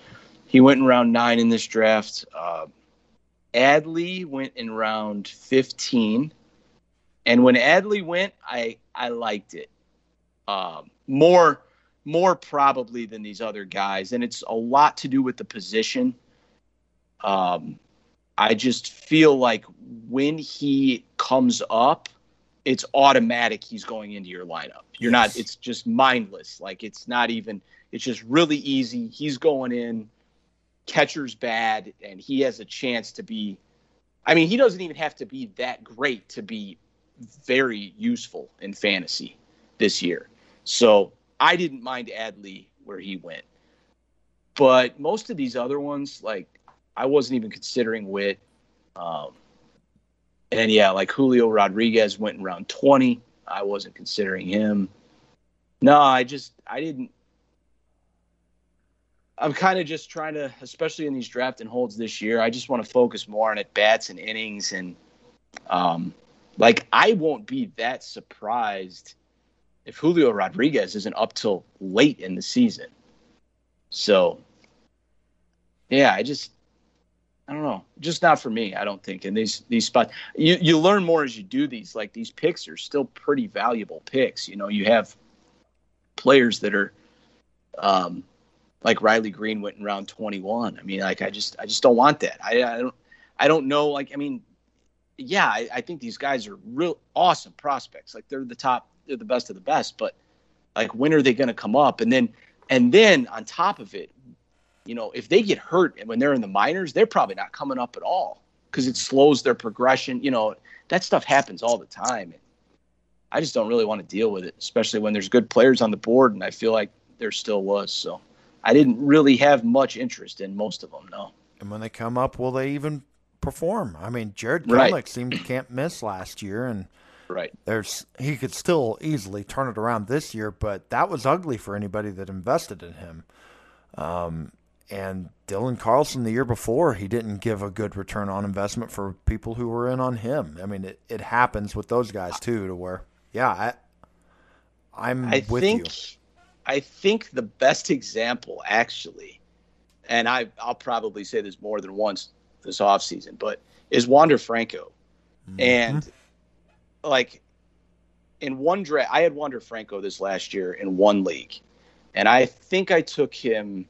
C: he went in round nine in this draft. Uh, Adley went in round fifteen, and when Adley went, I I liked it um, more more probably than these other guys, and it's a lot to do with the position. Um, I just feel like when he comes up, it's automatic he's going into your lineup. You're yes. not it's just mindless. Like it's not even it's just really easy. He's going in, catcher's bad, and he has a chance to be I mean, he doesn't even have to be that great to be very useful in fantasy this year. So I didn't mind Adley where he went. But most of these other ones, like I wasn't even considering Witt. Um, and yeah, like Julio Rodriguez went in round 20. I wasn't considering him. No, I just, I didn't. I'm kind of just trying to, especially in these draft and holds this year, I just want to focus more on at bats and innings. And um, like, I won't be that surprised if Julio Rodriguez isn't up till late in the season. So, yeah, I just, I don't know, just not for me. I don't think in these these spots. You you learn more as you do these. Like these picks are still pretty valuable picks. You know, you have players that are, um, like Riley Greene went in round twenty one. I mean, like I just I just don't want that. I, I don't I don't know. Like I mean, yeah, I, I think these guys are real awesome prospects. Like they're the top, they're the best of the best. But like when are they going to come up? And then and then on top of it, you know, if they get hurt when they're in the minors, they're probably not coming up at all because it slows their progression. You know, that stuff happens all the time. I just don't really want to deal with it, especially when there's good players on the board, and I feel like there still was. So I didn't really have much interest in most of them. No.
B: And when they come up, will they even perform? I mean, Jarred Kelenic right. seemed to can't miss last year, and
C: right
B: there's he could still easily turn it around this year, but that was ugly for anybody that invested in him. Um, And Dylan Carlson the year before, he didn't give a good return on investment for people who were in on him. I mean, it, it happens with those guys too, to where, yeah, I, I'm
C: I
B: with
C: think,
B: you.
C: I think the best example, actually, and I, I'll probably say this more than once this offseason, but is Wander Franco. Mm-hmm. And like in one draft, I had Wander Franco this last year in one league, and I think I took him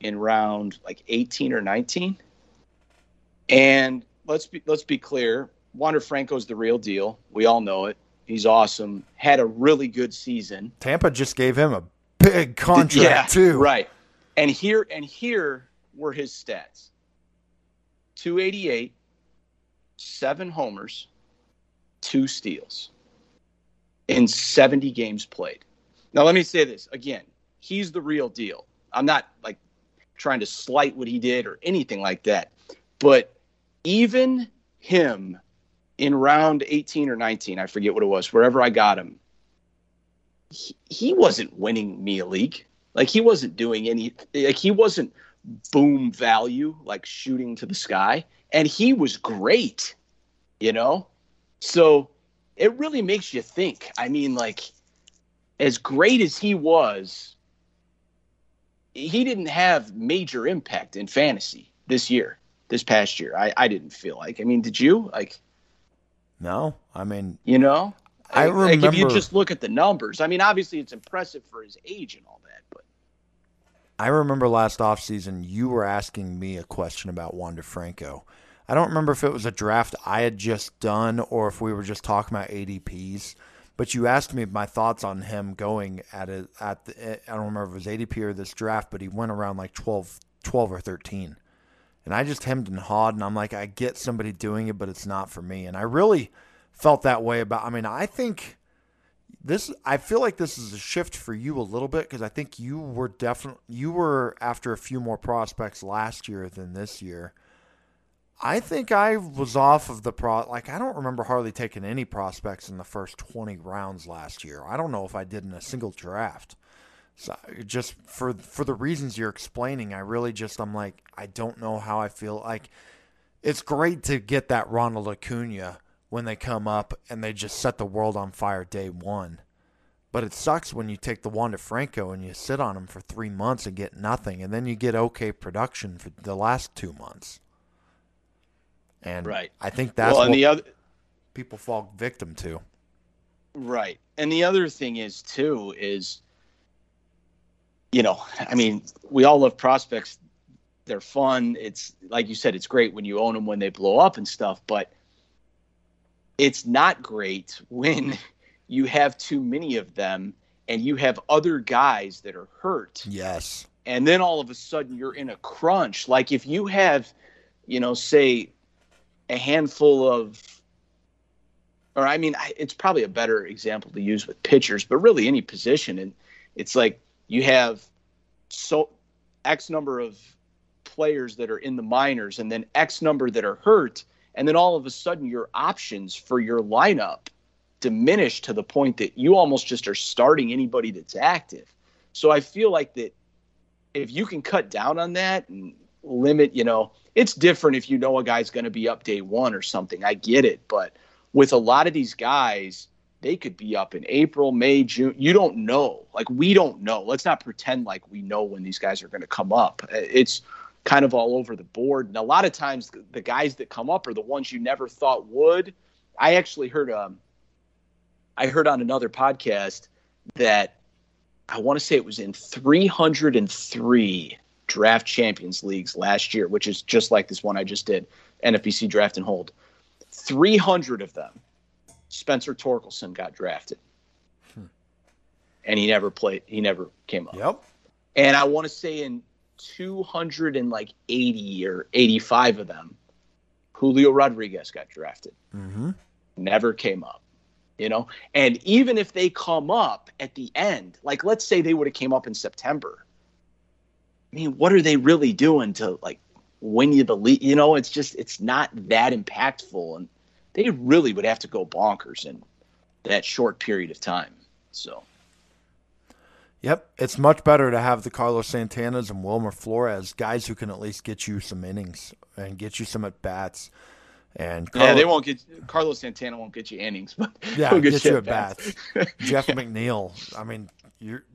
C: in round like 18 or 19. And let's be let's be clear, Wander Franco's the real deal. We all know it. He's awesome. Had a really good season.
B: Tampa just gave him a big contract yeah, too.
C: Right. And here and here were his stats. 288, 7 homers, 2 steals in 70 games played. Now, let me say this again. He's the real deal. I'm not like trying to slight what he did or anything like that. But even him in round 18 or 19, I forget what it was, wherever I got him, he, he wasn't winning me a league. Like he wasn't doing any, like he wasn't boom value, like shooting to the sky. And he was great, you know? So it really makes you think. I mean, like, as great as he was, he didn't have major impact in fantasy this year, this past year. I, I didn't feel like. I mean, did you? Like,
B: no. I mean,
C: you know,
B: I remember.
C: Like if you just look at the numbers, I mean, obviously it's impressive for his age and all that, but.
B: I remember last offseason you were asking me a question about Wander Franco I don't remember if it was a draft I had just done or if we were just talking about ADPs. But you asked me my thoughts on him going at it at the, eh, I don't remember if it was ADP or this draft, but he went around like 12, 12 or thirteen, and I just hemmed and hawed, and I'm like, I get somebody doing it, but it's not for me, and I really felt that way about. I mean, I think this I feel like this is a shift for you a little bit because I think you were definitely you were after a few more prospects last year than this year. I think I was off of the pro. Like I don't remember hardly taking any prospects in the first twenty rounds last year. I don't know if I did in a single draft. So just for for the reasons you're explaining, I really just I'm like I don't know how I feel. Like it's great to get that Ronald Acuna when they come up and they just set the world on fire day one. But it sucks when you take the Wander Franco and you sit on him for three months and get nothing, and then you get okay production for the last two months. And right. I think that's well, and the other people fall victim to.
C: Right. And the other thing is too is you know, I mean, we all love prospects. They're fun. It's like you said, it's great when you own them when they blow up and stuff, but it's not great when you have too many of them and you have other guys that are hurt.
B: Yes.
C: And then all of a sudden you're in a crunch. Like if you have, you know, say a handful of or I mean, it's probably a better example to use with pitchers, but really any position. And it's like you have so X number of players that are in the minors and then X number that are hurt. And then all of a sudden your options for your lineup diminish to the point that you almost just are starting anybody that's active. So I feel like that if you can cut down on that and limit, you know, it's different if you know a guy's going to be up day one or something. I get it. But with a lot of these guys, they could be up in April, May, June. You don't know. Like, we don't know. Let's not pretend like we know when these guys are going to come up. It's kind of all over the board. And a lot of times, the guys that come up are the ones you never thought would. I actually heard um, I heard on another podcast that I want to say it was in 303 draft champions leagues last year, which is just like this one I just did, NFBC draft and hold. 300 of them, Spencer Torkelson got drafted. Hmm. And he never played, he never came up.
B: Yep.
C: And I want to say in 280 or 85 of them, Julio Rodriguez got drafted.
B: Mm-hmm.
C: Never came up you know and even if they come up at the end like let's say they would have came up in september I mean, what are they really doing to like win you the lead? You know, it's just it's not that impactful, and they really would have to go bonkers in that short period of time. So,
B: Yep, it's much better to have the Carlos Santanas and Wilmer Flores, guys who can at least get you some innings and get you some at bats. And
C: Carlos, yeah, they won't get Carlos Santana won't get you innings, but
B: yeah, get, get you at bats. bats. Jeff McNeil. I mean,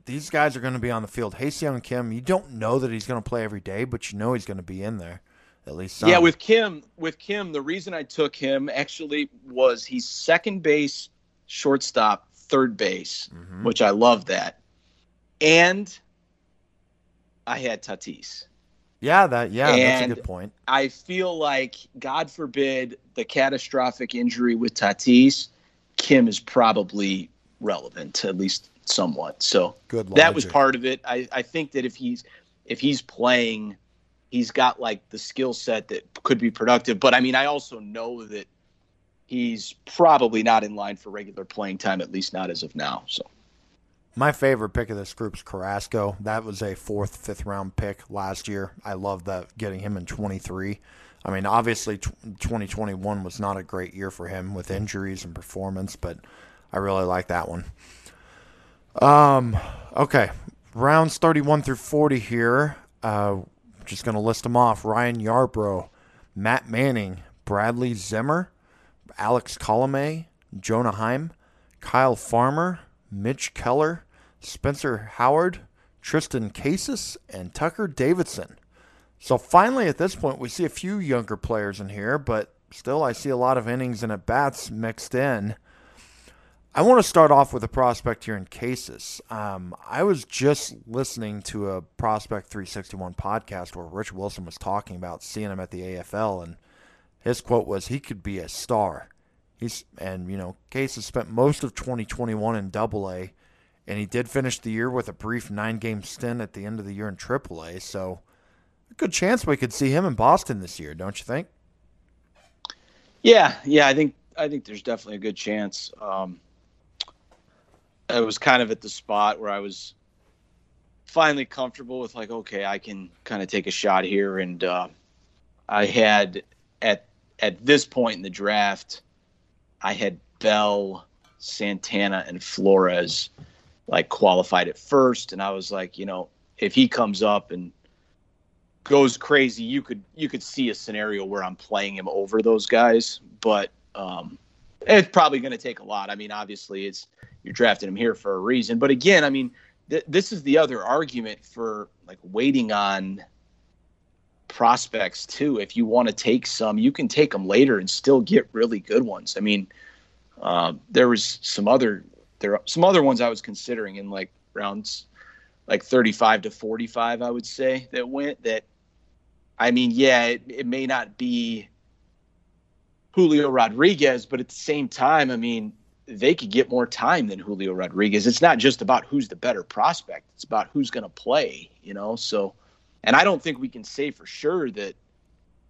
B: these guys are going to be on the field. Ha-Seong Kim, you don't know that he's going to play every day, but you know he's going to be in there at least. Some.
C: Yeah, with Kim, with Kim, the reason I took him actually was he's second base, shortstop, third base, mm-hmm. which I love that, and I had Tatis.
B: Yeah, that yeah, and that's a good point.
C: I feel like, God forbid, the catastrophic injury with Tatis, Kim is probably relevant, at least somewhat. So good that was part of it. I, I think that if he's if he's playing, he's got like the skill set that could be productive. But I mean, I also know that he's probably not in line for regular playing time, at least not as of now. So
B: my favorite pick of this group is Carrasco. That was a fourth, fifth round pick last year. I love that getting him in 23. I mean, obviously, 2021 was not a great year for him with injuries and performance, but I really like that one. Um, okay, rounds 31 through 40 here. Uh, just going to list them off Ryan Yarbrough, Matt Manning, Bradley Zimmer, Alex Colomé, Jonah Heim, Kyle Farmer, Mitch Keller, Spencer Howard, Triston Casas, and Tucker Davidson. So finally, at this point, we see a few younger players in here, but still, I see a lot of innings and at bats mixed in. I want to start off with a prospect here in Casas. Um, I was just listening to a Prospect 361 podcast where Rich Wilson was talking about seeing him at the AFL, and his quote was, "He could be a star." He's and you know Casas spent most of 2021 in Double A and he did finish the year with a brief nine game stint at the end of the year in AAA. So, a good chance we could see him in Boston this year, don't you think?
C: Yeah, yeah, I think I think there's definitely a good chance. Um, I was kind of at the spot where I was finally comfortable with like, okay, I can kind of take a shot here, and uh, I had at at this point in the draft, I had Bell, Santana, and Flores like qualified at first, and I was like, you know, if he comes up and goes crazy, you could you could see a scenario where I'm playing him over those guys, but um, it's probably going to take a lot. I mean, obviously, it's you're drafting him here for a reason, but again, I mean, th- this is the other argument for like waiting on prospects too. If you want to take some, you can take them later and still get really good ones. I mean, um, there was some other there some other ones I was considering in like rounds like 35 to 45 I would say that went that I mean yeah it, it may not be Julio Rodriguez but at the same time I mean they could get more time than Julio Rodriguez it's not just about who's the better prospect it's about who's going to play you know so and I don't think we can say for sure that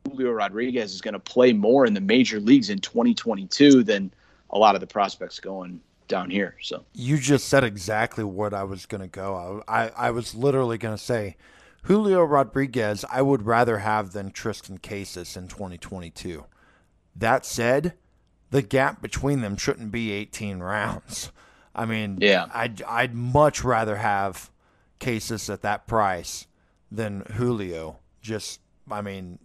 C: Julio Rodriguez is going to play more in the major leagues in 2022 than a lot of the prospects going down here. So
B: you just said exactly what I was going to go. I, I was literally going to say Julio Rodriguez. I would rather have than Triston Casas in 2022. That said, the gap between them shouldn't be 18 rounds. I mean, yeah, I'd I'd much rather have Casas at that price than Julio. Just, I mean,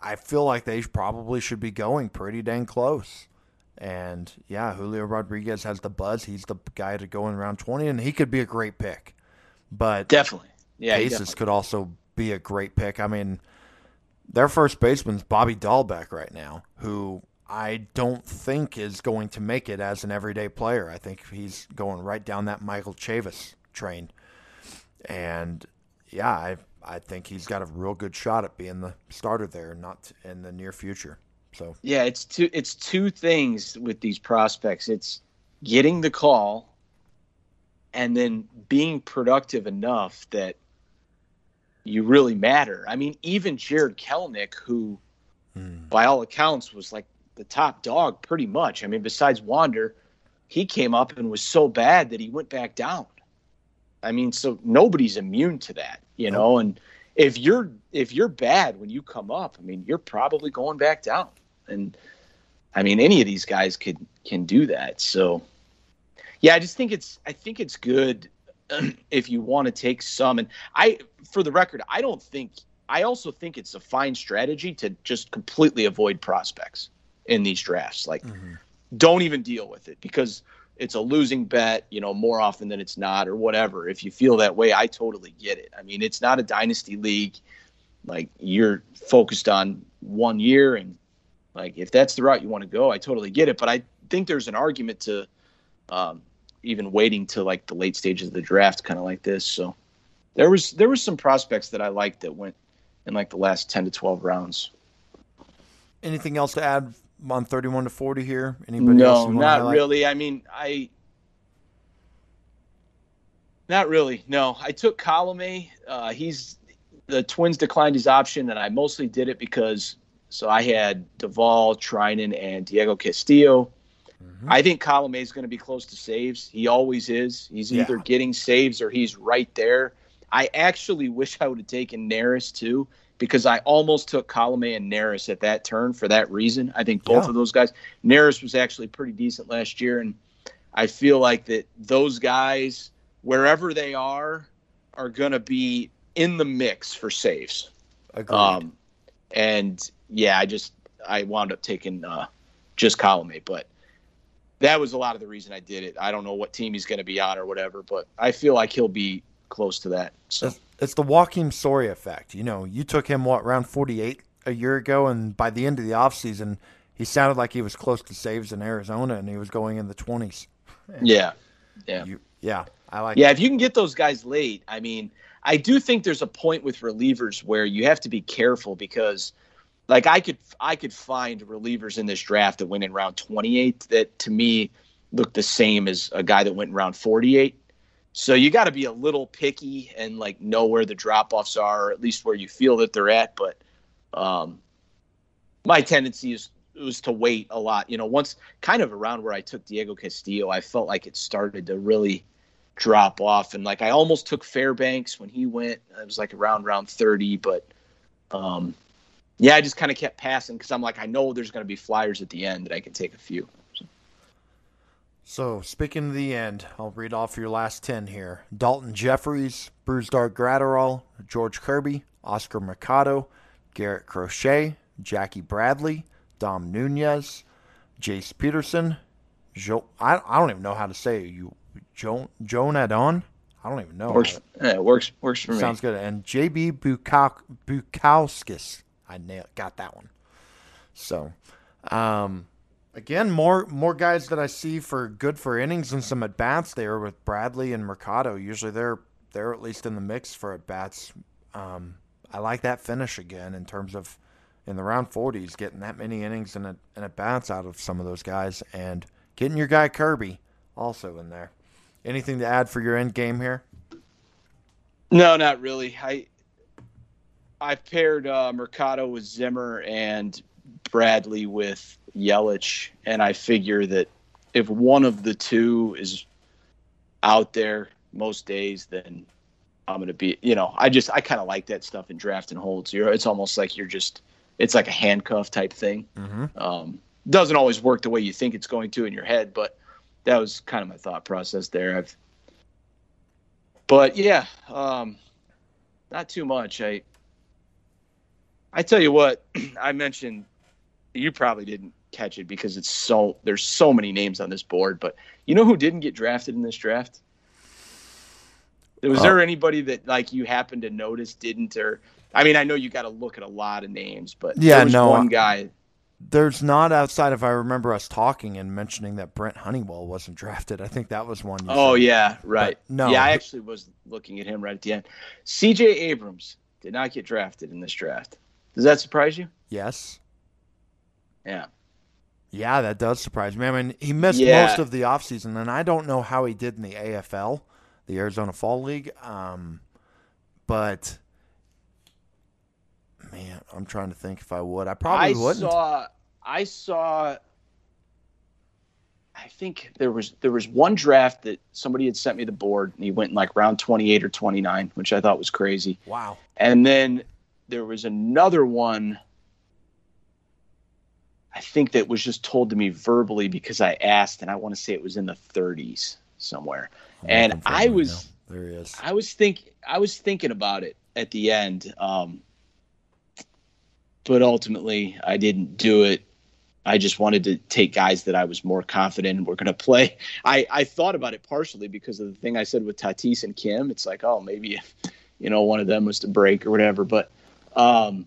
B: I feel like they probably should be going pretty dang close. And yeah, Julio Rodriguez has the buzz. He's the guy to go in round 20, and he could be a great pick. But
C: definitely,
B: yeah, definitely. could also be a great pick. I mean, their first baseman's Bobby Dalbec right now, who I don't think is going to make it as an everyday player. I think he's going right down that Michael Chavis train. And yeah, I I think he's got a real good shot at being the starter there, not in the near future. So
C: yeah, it's two it's two things with these prospects. It's getting the call and then being productive enough that you really matter. I mean, even Jarred Kelenic, who mm. by all accounts was like the top dog pretty much. I mean, besides Wander, he came up and was so bad that he went back down. I mean, so nobody's immune to that, you know, and if you're if you're bad when you come up, I mean, you're probably going back down and I mean any of these guys could can do that. So yeah, I just think it's I think it's good if you want to take some, and I, for the record, I don't think. I also think it's a fine strategy to just completely avoid prospects in these drafts. Like, mm-hmm. don't even deal with it because it's a losing bet, you know, more often than it's not, or whatever. If you feel that way, I totally get it. I mean, it's not a dynasty league. Like, you're focused on one year, and like, if that's the route you want to go, I totally get it. But I think there's an argument to um, even waiting to like the late stages of the draft, kind of like this. So there was there was some prospects that I liked that went in like the last ten to twelve rounds.
B: Anything else to add on thirty one to forty here? Anybody
C: no, not really. I mean, I not really. No, I took Colome. Uh, he's the Twins declined his option, and I mostly did it because so I had Doval, Treinen, and Diego Castillo. Mm-hmm. I think Colome is going to be close to saves. He always is. He's yeah. either getting saves or he's right there. I actually wish I would have taken Neris too because I almost took Colome and Neris at that turn for that reason. I think both yeah. of those guys. Neris was actually pretty decent last year, and I feel like that those guys, wherever they are, are going to be in the mix for saves.
B: Agreed. Um,
C: and yeah, I just I wound up taking uh, just Colome, but that was a lot of the reason I did it. I don't know what team he's going to be on or whatever, but I feel like he'll be close to that. So
B: it's, it's the Joakim Soria effect. You know, you took him what around 48 a year ago, and by the end of the offseason, he sounded like he was close to saves in Arizona, and he was going in the 20s.
C: yeah, yeah, you,
B: yeah. I like.
C: Yeah, if you can get those guys late, I mean, I do think there's a point with relievers where you have to be careful because like I could I could find relievers in this draft that went in round 28 that to me look the same as a guy that went in round 48. So you got to be a little picky and like know where the drop offs are, or at least where you feel that they're at. But um, my tendency is was to wait a lot. You know, once kind of around where I took Diego Castillo, I felt like it started to really drop off, and like I almost took Fairbanks when he went. It was like around round 30, but um, yeah, I just kind of kept passing because I'm like, I know there's going to be flyers at the end that I can take a few. So.
B: speaking of the end, I'll read off your last 10 here Daulton Jefferies, Bruce Brusdar Graterol, George Kirby, Oscar Mercado, Garrett Crochet, Jackie Bradley, Dom Nunez, Jace Peterson, jo- I, I don't even know how to say it. you, Joan Joan Adon. I don't even know.
C: Works, yeah, works works for
B: Sounds
C: me.
B: Sounds good. And JB Bukauskas. I nailed, got that one. So, um, again, more more guys that I see for good for innings and some at bats there with Bradley and Mercado. Usually they're they're at least in the mix for at bats. Um, I like that finish again in terms of in the round 40s getting that many innings and, at bats out of some of those guys and getting your guy Kirby also in there. Anything to add for your end game here?
C: No, not really. I I've paired uh, Mercado with Zimmer and Bradley with Yelich, and I figure that if one of the two is out there most days, then I'm gonna be. You know, I just I kind of like that stuff in draft and holds. You're, it's almost like you're just. It's like a handcuff type thing. Mm-hmm. Um, doesn't always work the way you think it's going to in your head, but that was kind of my thought process there. I've, but yeah, um, not too much. I I tell you what, I mentioned you probably didn't catch it because it's so there's so many names on this board, but you know who didn't get drafted in this draft? Was uh, there anybody that like you happened to notice didn't or I mean I know you got to look at a lot of names, but
B: yeah, no
C: one guy.
B: There's not outside if I remember us talking and mentioning that Brent Honeywell wasn't drafted. I think that was one.
C: oh said. yeah, right. But no, yeah, I actually was looking at him right at the end. C.J. Abrams did not get drafted in this draft. Does that surprise you?
B: Yes.
C: Yeah.
B: Yeah, that does surprise me. I mean, he missed yeah. most of the offseason, and I don't know how he did in the AFL, the Arizona Fall League. Um, but man, I'm trying to think if I would. I probably I wouldn't.
C: Saw, I saw. I think there was there was one draft that somebody had sent me the board, and he went in like round 28 or 29, which I thought was crazy.
B: Wow.
C: And then there was another one I think that was just told to me verbally because I asked, and I want to say it was in the 30s somewhere. I'm and I was
B: There he is.
C: I was think I was thinking about it at the end, um, but ultimately I didn't do it. I just wanted to take guys that I was more confident were going to play. I, I thought about it partially because of the thing I said with Tatis and Kim. It's like, oh, maybe if, you know one of them was to break or whatever. But um,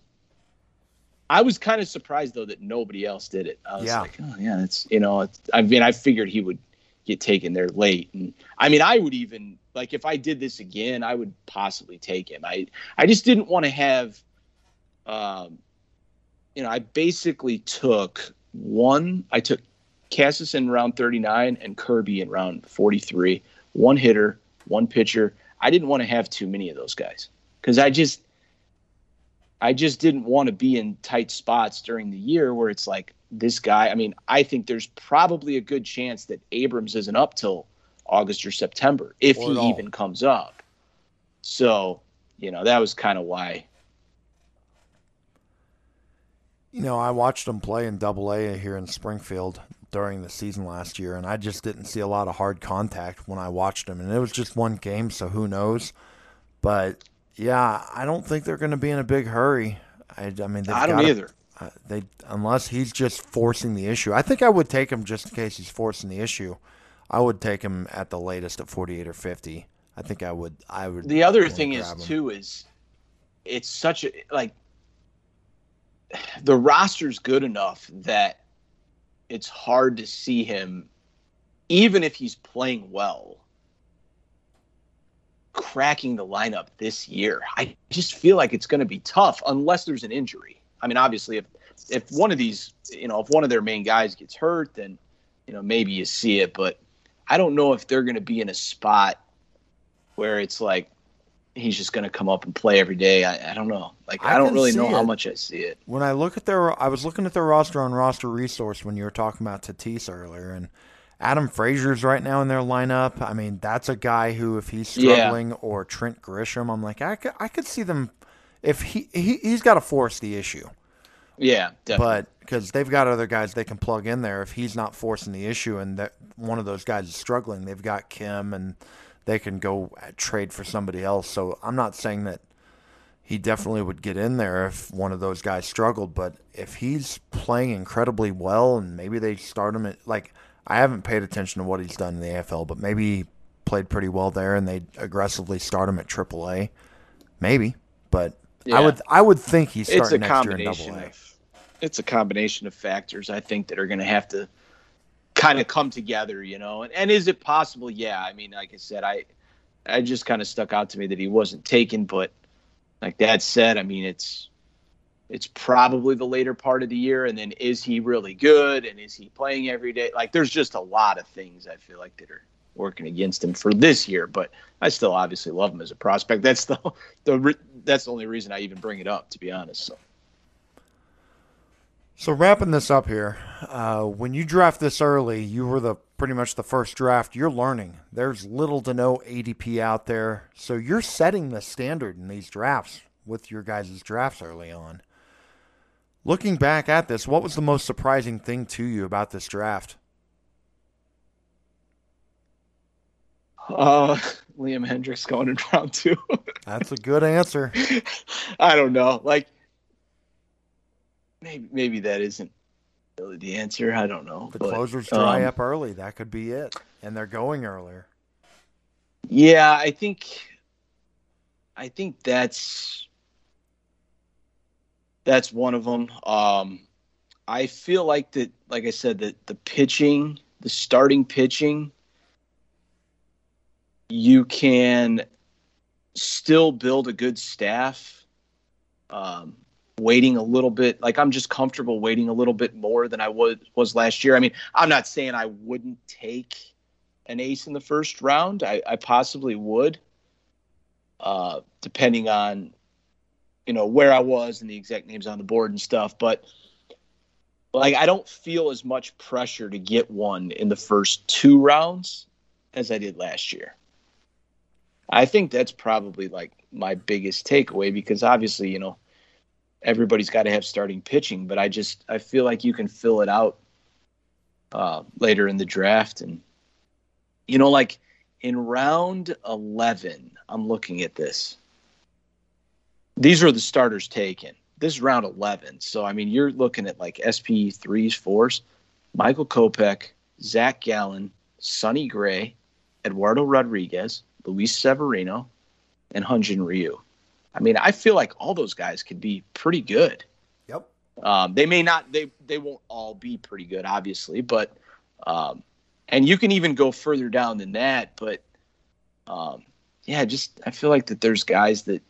C: I was kind of surprised though that nobody else did it. I was yeah. like, oh yeah, it's you know, it's, I mean, I figured he would get taken there late, and I mean, I would even like if I did this again, I would possibly take him. I I just didn't want to have, um, you know, I basically took one. I took Casas in round 39 and Kirby in round 43. One hitter, one pitcher. I didn't want to have too many of those guys because I just I just didn't want to be in tight spots during the year where it's like this guy. I mean, I think there's probably a good chance that Abrams isn't up till August or September if or he even comes up. So, you know, that was kind of why.
B: You know, I watched him play in Double A here in Springfield during the season last year, and I just didn't see a lot of hard contact when I watched him. And it was just one game, so who knows? But yeah, I don't think they're going to be in a big hurry. I, I mean,
C: I don't either.
B: Uh, they unless he's just forcing the issue. I think I would take him just in case he's forcing the issue. I would take him at the latest at 48 or 50. I think I would. I would.
C: The other thing is him. too is it's such a like the roster's good enough that it's hard to see him even if he's playing well cracking the lineup this year. I just feel like it's going to be tough unless there's an injury. I mean, obviously, if if one of these, you know, if one of their main guys gets hurt, then you know maybe you see it. But I don't know if they're going to be in a spot where it's like he's just going to come up and play every day. I, I don't know. Like I, I don't really know it. how much I see it.
B: When I look at their, I was looking at their roster on roster resource when you were talking about Tatis earlier, and Adam Frazier's right now in their lineup. I mean, that's a guy who, if he's struggling, yeah. or Trent Grisham, I'm like, I could, I could see them. If he, he he's got to force the issue.
C: Yeah, definitely.
B: but because they've got other guys they can plug in there. If he's not forcing the issue, and that one of those guys is struggling, they've got Kim, and they can go trade for somebody else. So I'm not saying that he definitely would get in there if one of those guys struggled, but if he's playing incredibly well, and maybe they start him at like I haven't paid attention to what he's done in the AFL, but maybe he played pretty well there, and they aggressively start him at AAA. Maybe, but yeah. I would I would think he's starting next year in Double A.
C: It's a combination of factors I think that are going to have to kind of come together, you know. And, and is it possible? Yeah. I mean, like I said, I I just kind of stuck out to me that he wasn't taken, but like Dad said, I mean, it's it's probably the later part of the year and then is he really good and is he playing every day? Like there's just a lot of things i feel like that are working against him for this year but i still obviously love him as a prospect. That's the, the that's the only reason i even bring it up to be honest so.
B: So wrapping this up here uh, when you draft this early you were the pretty much the first draft. You're learning. There's little to no adp out there. So you're setting the standard in these drafts with your guys' drafts early on Looking back at this, what was the most surprising thing to you about this draft?
C: Uh, Liam Hendriks going in round two.
B: That's a good answer.
C: I don't know. Like, maybe maybe that isn't really the answer. I don't know.
B: The but, closers dry um, up early. That could be it, and they're going earlier.
C: Yeah, I think. I think that's that's one of them. Um, I feel like that, like I said, that the pitching, the starting pitching, you can still build a good staff. Um, waiting a little bit, like I'm just comfortable waiting a little bit more than I was was last year. I mean, I'm not saying I wouldn't take an ace in the first round. I, I possibly would, uh, depending on you know where I was and the exact names on the board and stuff, but like I don't feel as much pressure to get one in the first two rounds as I did last year. I think that's probably like my biggest takeaway because obviously, you know, everybody's got to have starting pitching, but I just I feel like you can fill it out uh, later in the draft and you know like in round 11, I'm looking at this. These are the starters taken. This is round 11. So, I mean, you're looking at like SP threes, fours, Michael Kopech, Zach Gallen, Sonny Gray, Eduardo Rodriguez, Luis Severino, and Hyun-Jin Ryu. I mean, I feel like all those guys could be pretty good.
B: Yep.
C: Um, they may not. They they won't all be pretty good, obviously, but um, and you can even go further down than that. But um, yeah, just I feel like that there's guys that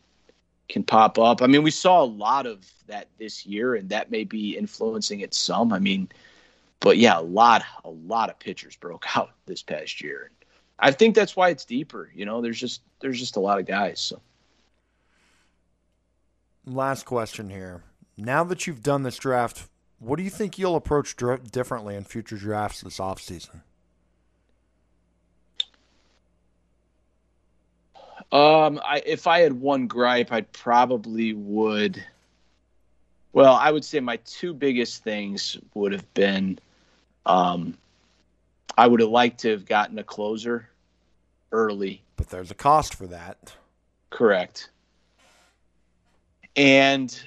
C: can pop up. I mean, we saw a lot of that this year, and that may be influencing it some. I mean, but yeah, a lot, a lot of pitchers broke out this past year. I think that's why it's deeper. You know, there's just there's just a lot of guys. So.
B: Last question here. Now that you've done this draft, what do you think you'll approach dr- differently in future drafts this offseason?
C: Um, I, if I had one gripe, I probably would. Well, I would say my two biggest things would have been, um, I would have liked to have gotten a closer early.
B: But there's a cost for that.
C: Correct. And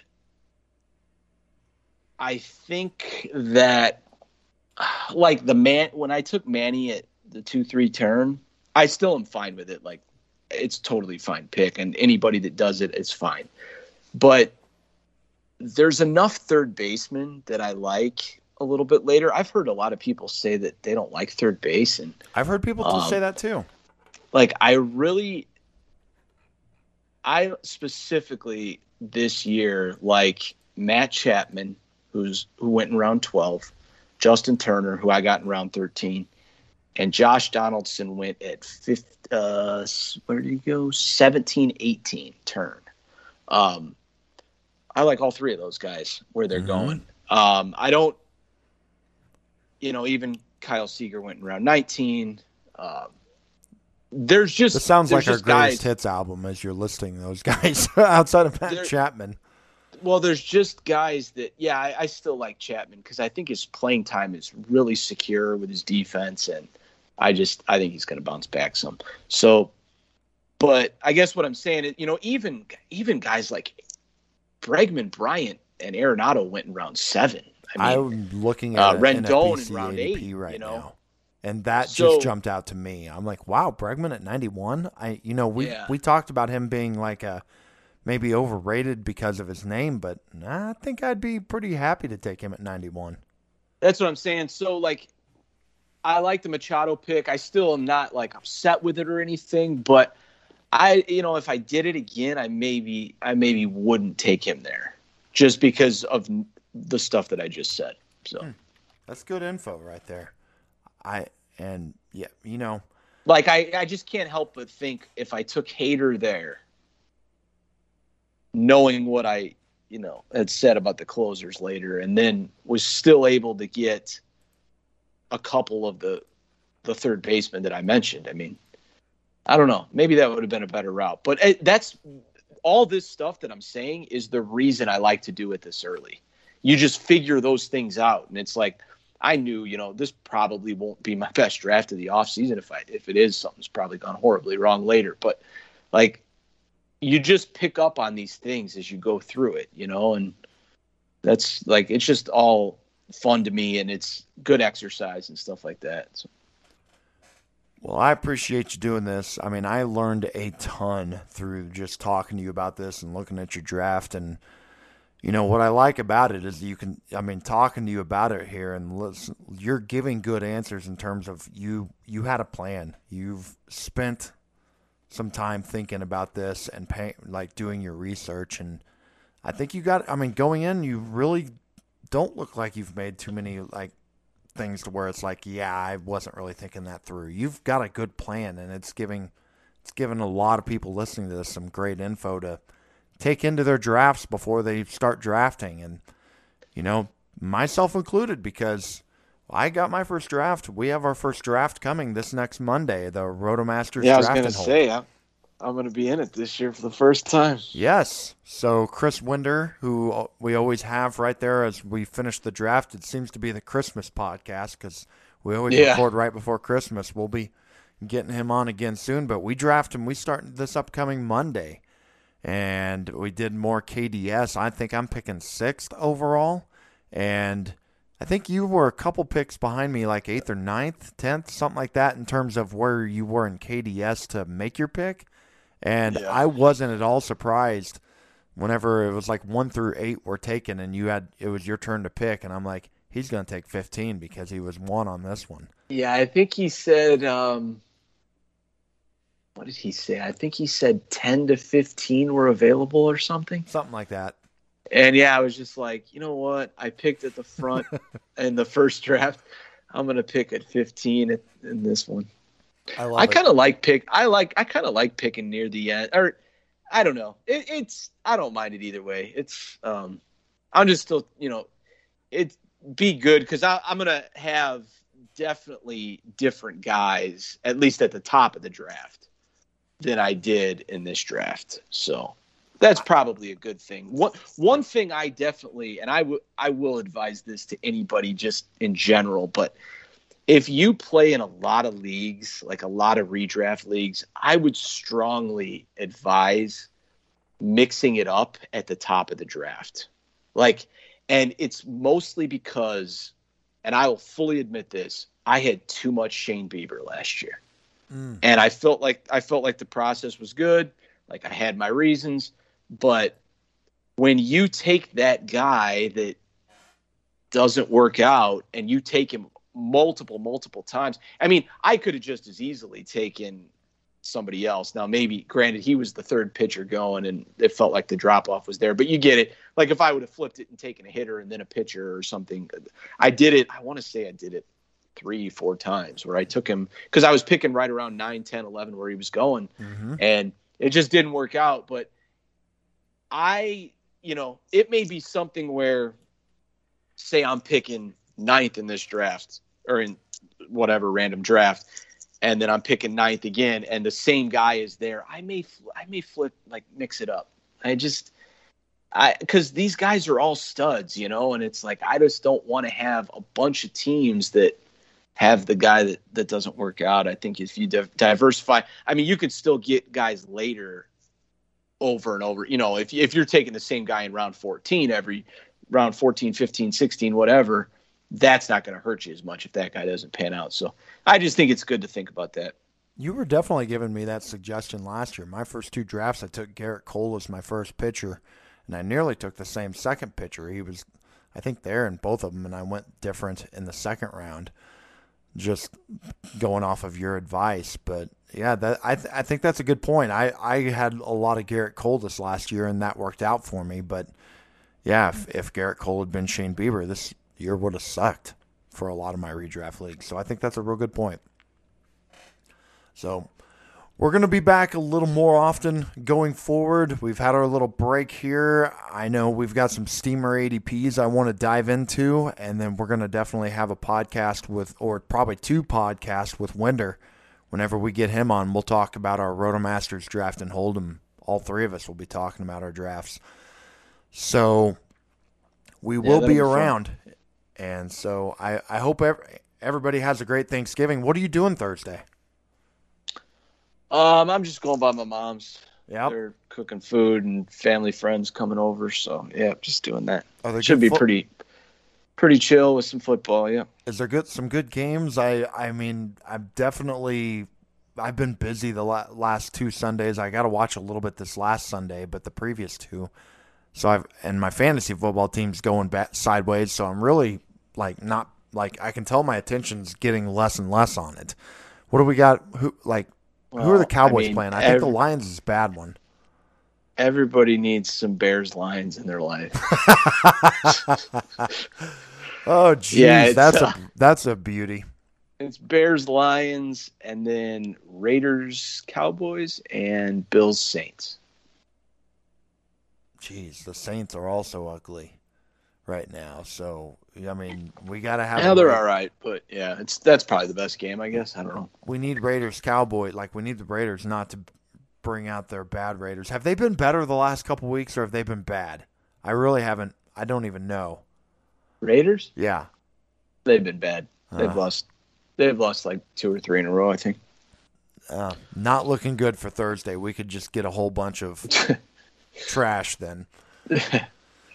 C: I think that, like the man, when I took Manny at the two three turn, I still am fine with it. Like it's totally fine pick, and anybody that does it is fine. But there's enough third baseman that I like a little bit later. I've heard a lot of people say that they don't like third base, and
B: I've heard people um, say that too.
C: Like I really, I specifically this year like Matt Chapman, who's who went in round twelve, Justin Turner, who I got in round thirteen, and Josh Donaldson went at fifth. Uh, where did he go? 17, 18 turn. Um, I like all three of those guys where they're mm-hmm. going. Um, I don't, you know, even Kyle Seager went in round 19. Um, there's just.
B: It sounds like our greatest guys, hits album as you're listing those guys outside of Matt Chapman.
C: Well, there's just guys that, yeah, I, I still like Chapman because I think his playing time is really secure with his defense and – I just I think he's going to bounce back some. So, but I guess what I'm saying is, you know, even even guys like Bregman, Bryant, and Arenado went in round seven.
B: I am looking at uh, Rendon in round eight right you know? now, and that so, just jumped out to me. I'm like, wow, Bregman at 91. I you know we yeah. we talked about him being like a maybe overrated because of his name, but I think I'd be pretty happy to take him at 91.
C: That's what I'm saying. So like I like the Machado pick. I still am not like upset with it or anything, but I, you know, if I did it again, I maybe, I maybe wouldn't take him there, just because of the stuff that I just said. So, hmm.
B: that's good info right there. I and yeah, you know,
C: like I, I just can't help but think if I took Hader there, knowing what I, you know, had said about the closers later, and then was still able to get a couple of the the third baseman that I mentioned. I mean, I don't know. Maybe that would have been a better route. But it, that's all this stuff that I'm saying is the reason I like to do it this early. You just figure those things out, and it's like I knew, you know, this probably won't be my best draft of the offseason. If I if it is, something's probably gone horribly wrong later. But like, you just pick up on these things as you go through it, you know, and that's like it's just all fun to me and it's good exercise and stuff like that. So.
B: Well, I appreciate you doing this. I mean, I learned a ton through just talking to you about this and looking at your draft. And, you know, what I like about it is you can, I mean, talking to you about it here and listen, you're giving good answers in terms of you, you had a plan. You've spent some time thinking about this and pay, like doing your research. And I think you got, I mean, going in, you really don't look like you've made too many like things to where it's like, yeah, I wasn't really thinking that through. You've got a good plan, and it's giving it's giving a lot of people listening to this some great info to take into their drafts before they start drafting, and you know, myself included, because I got my first draft. We have our first draft coming this next Monday, the Rotomasters. Draft.
C: Yeah, I was going to say, I'm going to be in it this year for the first time.
B: Yes. So Chris Winder, who we always have right there as we finish the draft, it seems to be the Christmas podcast because we always yeah. record right before Christmas. We'll be getting him on again soon. But we draft him. We start this upcoming Monday, and we did more KDS. I think I'm picking sixth overall, and I think you were a couple picks behind me, like eighth or ninth, tenth, something like that, in terms of where you were in KDS to make your pick. And yeah. I wasn't at all surprised whenever it was like one through eight were taken, and you had it was your turn to pick, and I'm like, he's going to take 15 because he was one on this one.
C: Yeah, I think he said. Um, what did he say? I think he said 10 to 15 were available or something.
B: Something like that.
C: And yeah, I was just like, you know what? I picked at the front in the first draft. I'm gonna pick at 15 in this one. I, I kind of like pick. I like. I kind of like picking near the end, or I don't know. It, it's. I don't mind it either way. It's. Um, I'm just still. You know, it be good because I'm gonna have definitely different guys at least at the top of the draft than I did in this draft. So that's probably a good thing. One one thing I definitely and I would I will advise this to anybody just in general, but if you play in a lot of leagues, like a lot of redraft leagues, I would strongly advise mixing it up at the top of the draft. Like and it's mostly because and I will fully admit this, I had too much Shane Bieber last year. Mm. And I felt like I felt like the process was good, like I had my reasons, but when you take that guy that doesn't work out and you take him multiple, multiple times, I mean, I could have just as easily taken somebody else. Now, maybe, granted, he was the third pitcher going and it felt like the drop off was there, but you get it. Like if I would have flipped it and taken a hitter and then a pitcher or something, I did it. I want to say I did it three, four times where I took him because I was picking right around 9, 10, 11 where he was going. Mm-hmm. And it just didn't work out. But I, you know, it may be something where, say, I'm picking ninth in this draft or in whatever random draft, and then I'm picking ninth again, and the same guy is there. I may, I may flip like mix it up. I just, I because these guys are all studs, you know, and it's like I just don't want to have a bunch of teams that have the guy that that doesn't work out. I think if you diversify, I mean, you could still get guys later over and over. You know, if if you're taking the same guy in round 14 every round 14, 15, 16, whatever, that's not going to hurt you as much if that guy doesn't pan out. So I just think it's good to think about that.
B: You were definitely giving me that suggestion last year. My first two drafts, I took Gerrit Cole as my first pitcher, and I nearly took the same second pitcher. He was, I think, there in both of them, and I went different in the second round, just going off of your advice. But yeah, that I th- I think that's a good point. I I had a lot of Gerrit Cole this last year, and that worked out for me. But yeah, if, if Gerrit Cole had been Shane Bieber, this year would have sucked for a lot of my redraft leagues. So I think that's a real good point. So we're going to be back a little more often going forward. We've had our little break here. I know we've got some steamer ADPs I want to dive into, and then we're going to definitely have a podcast with, or probably two podcasts with Winder whenever we get him on, we'll talk about our Rotomasters draft and Hold'em. All three of us will be talking about our drafts. So we yeah, will be around. Fun. And so I, I hope every, everybody has a great Thanksgiving. What are you doing Thursday?
C: Um, I'm just going by my mom's. Yeah, they're cooking food and family friends coming over. So yeah, just doing that. Oh, they Should be fo- pretty pretty chill with some football. Yeah.
B: Is there good some good games? I I mean I'm definitely I've been busy the la- last two Sundays. I got to watch a little bit this last Sunday, but the previous two. So I've and my fantasy football team's going back sideways. So I'm really like not like I can tell my attention's getting less and less on it. What do we got? Who like well, who are the Cowboys I mean, playing? I think the Lions is a bad one
C: everybody needs some Bears Lions in their life.
B: Oh, geez, yeah, that's uh, a that's a beauty.
C: It's Bears, Lions, and then Raiders, Cowboys, and Bills, Saints.
B: Jeez, the Saints are also ugly right now. So I mean, we gotta have.
C: Yeah, they're all right, but yeah, it's that's probably the best game, I guess. I don't know.
B: We need Raiders, Cowboy. Like we need the Raiders not to bring out their bad Raiders. Have they been better the last couple weeks, or have they been bad? I really haven't. I don't even know.
C: Raiders?
B: Yeah.
C: They've been bad. They've uh. lost. They've lost like two or three in a row, I think.
B: uh, not looking good for Thursday. We could just get a whole bunch of trash then.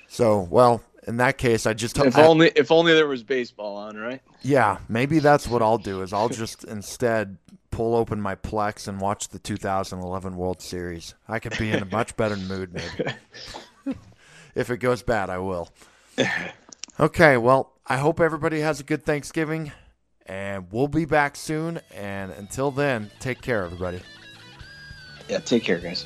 B: So, well, in that case, I just
C: if I, only if only there was baseball on, right?
B: Yeah, maybe that's what I'll do. Is I'll just instead pull open my Plex and watch the 2011 World Series. I could be in a much better mood, maybe. if it goes bad, I will. Okay, well, I hope everybody has a good Thanksgiving, and we'll be back soon. And until then, take care, everybody.
C: Yeah, take care, guys.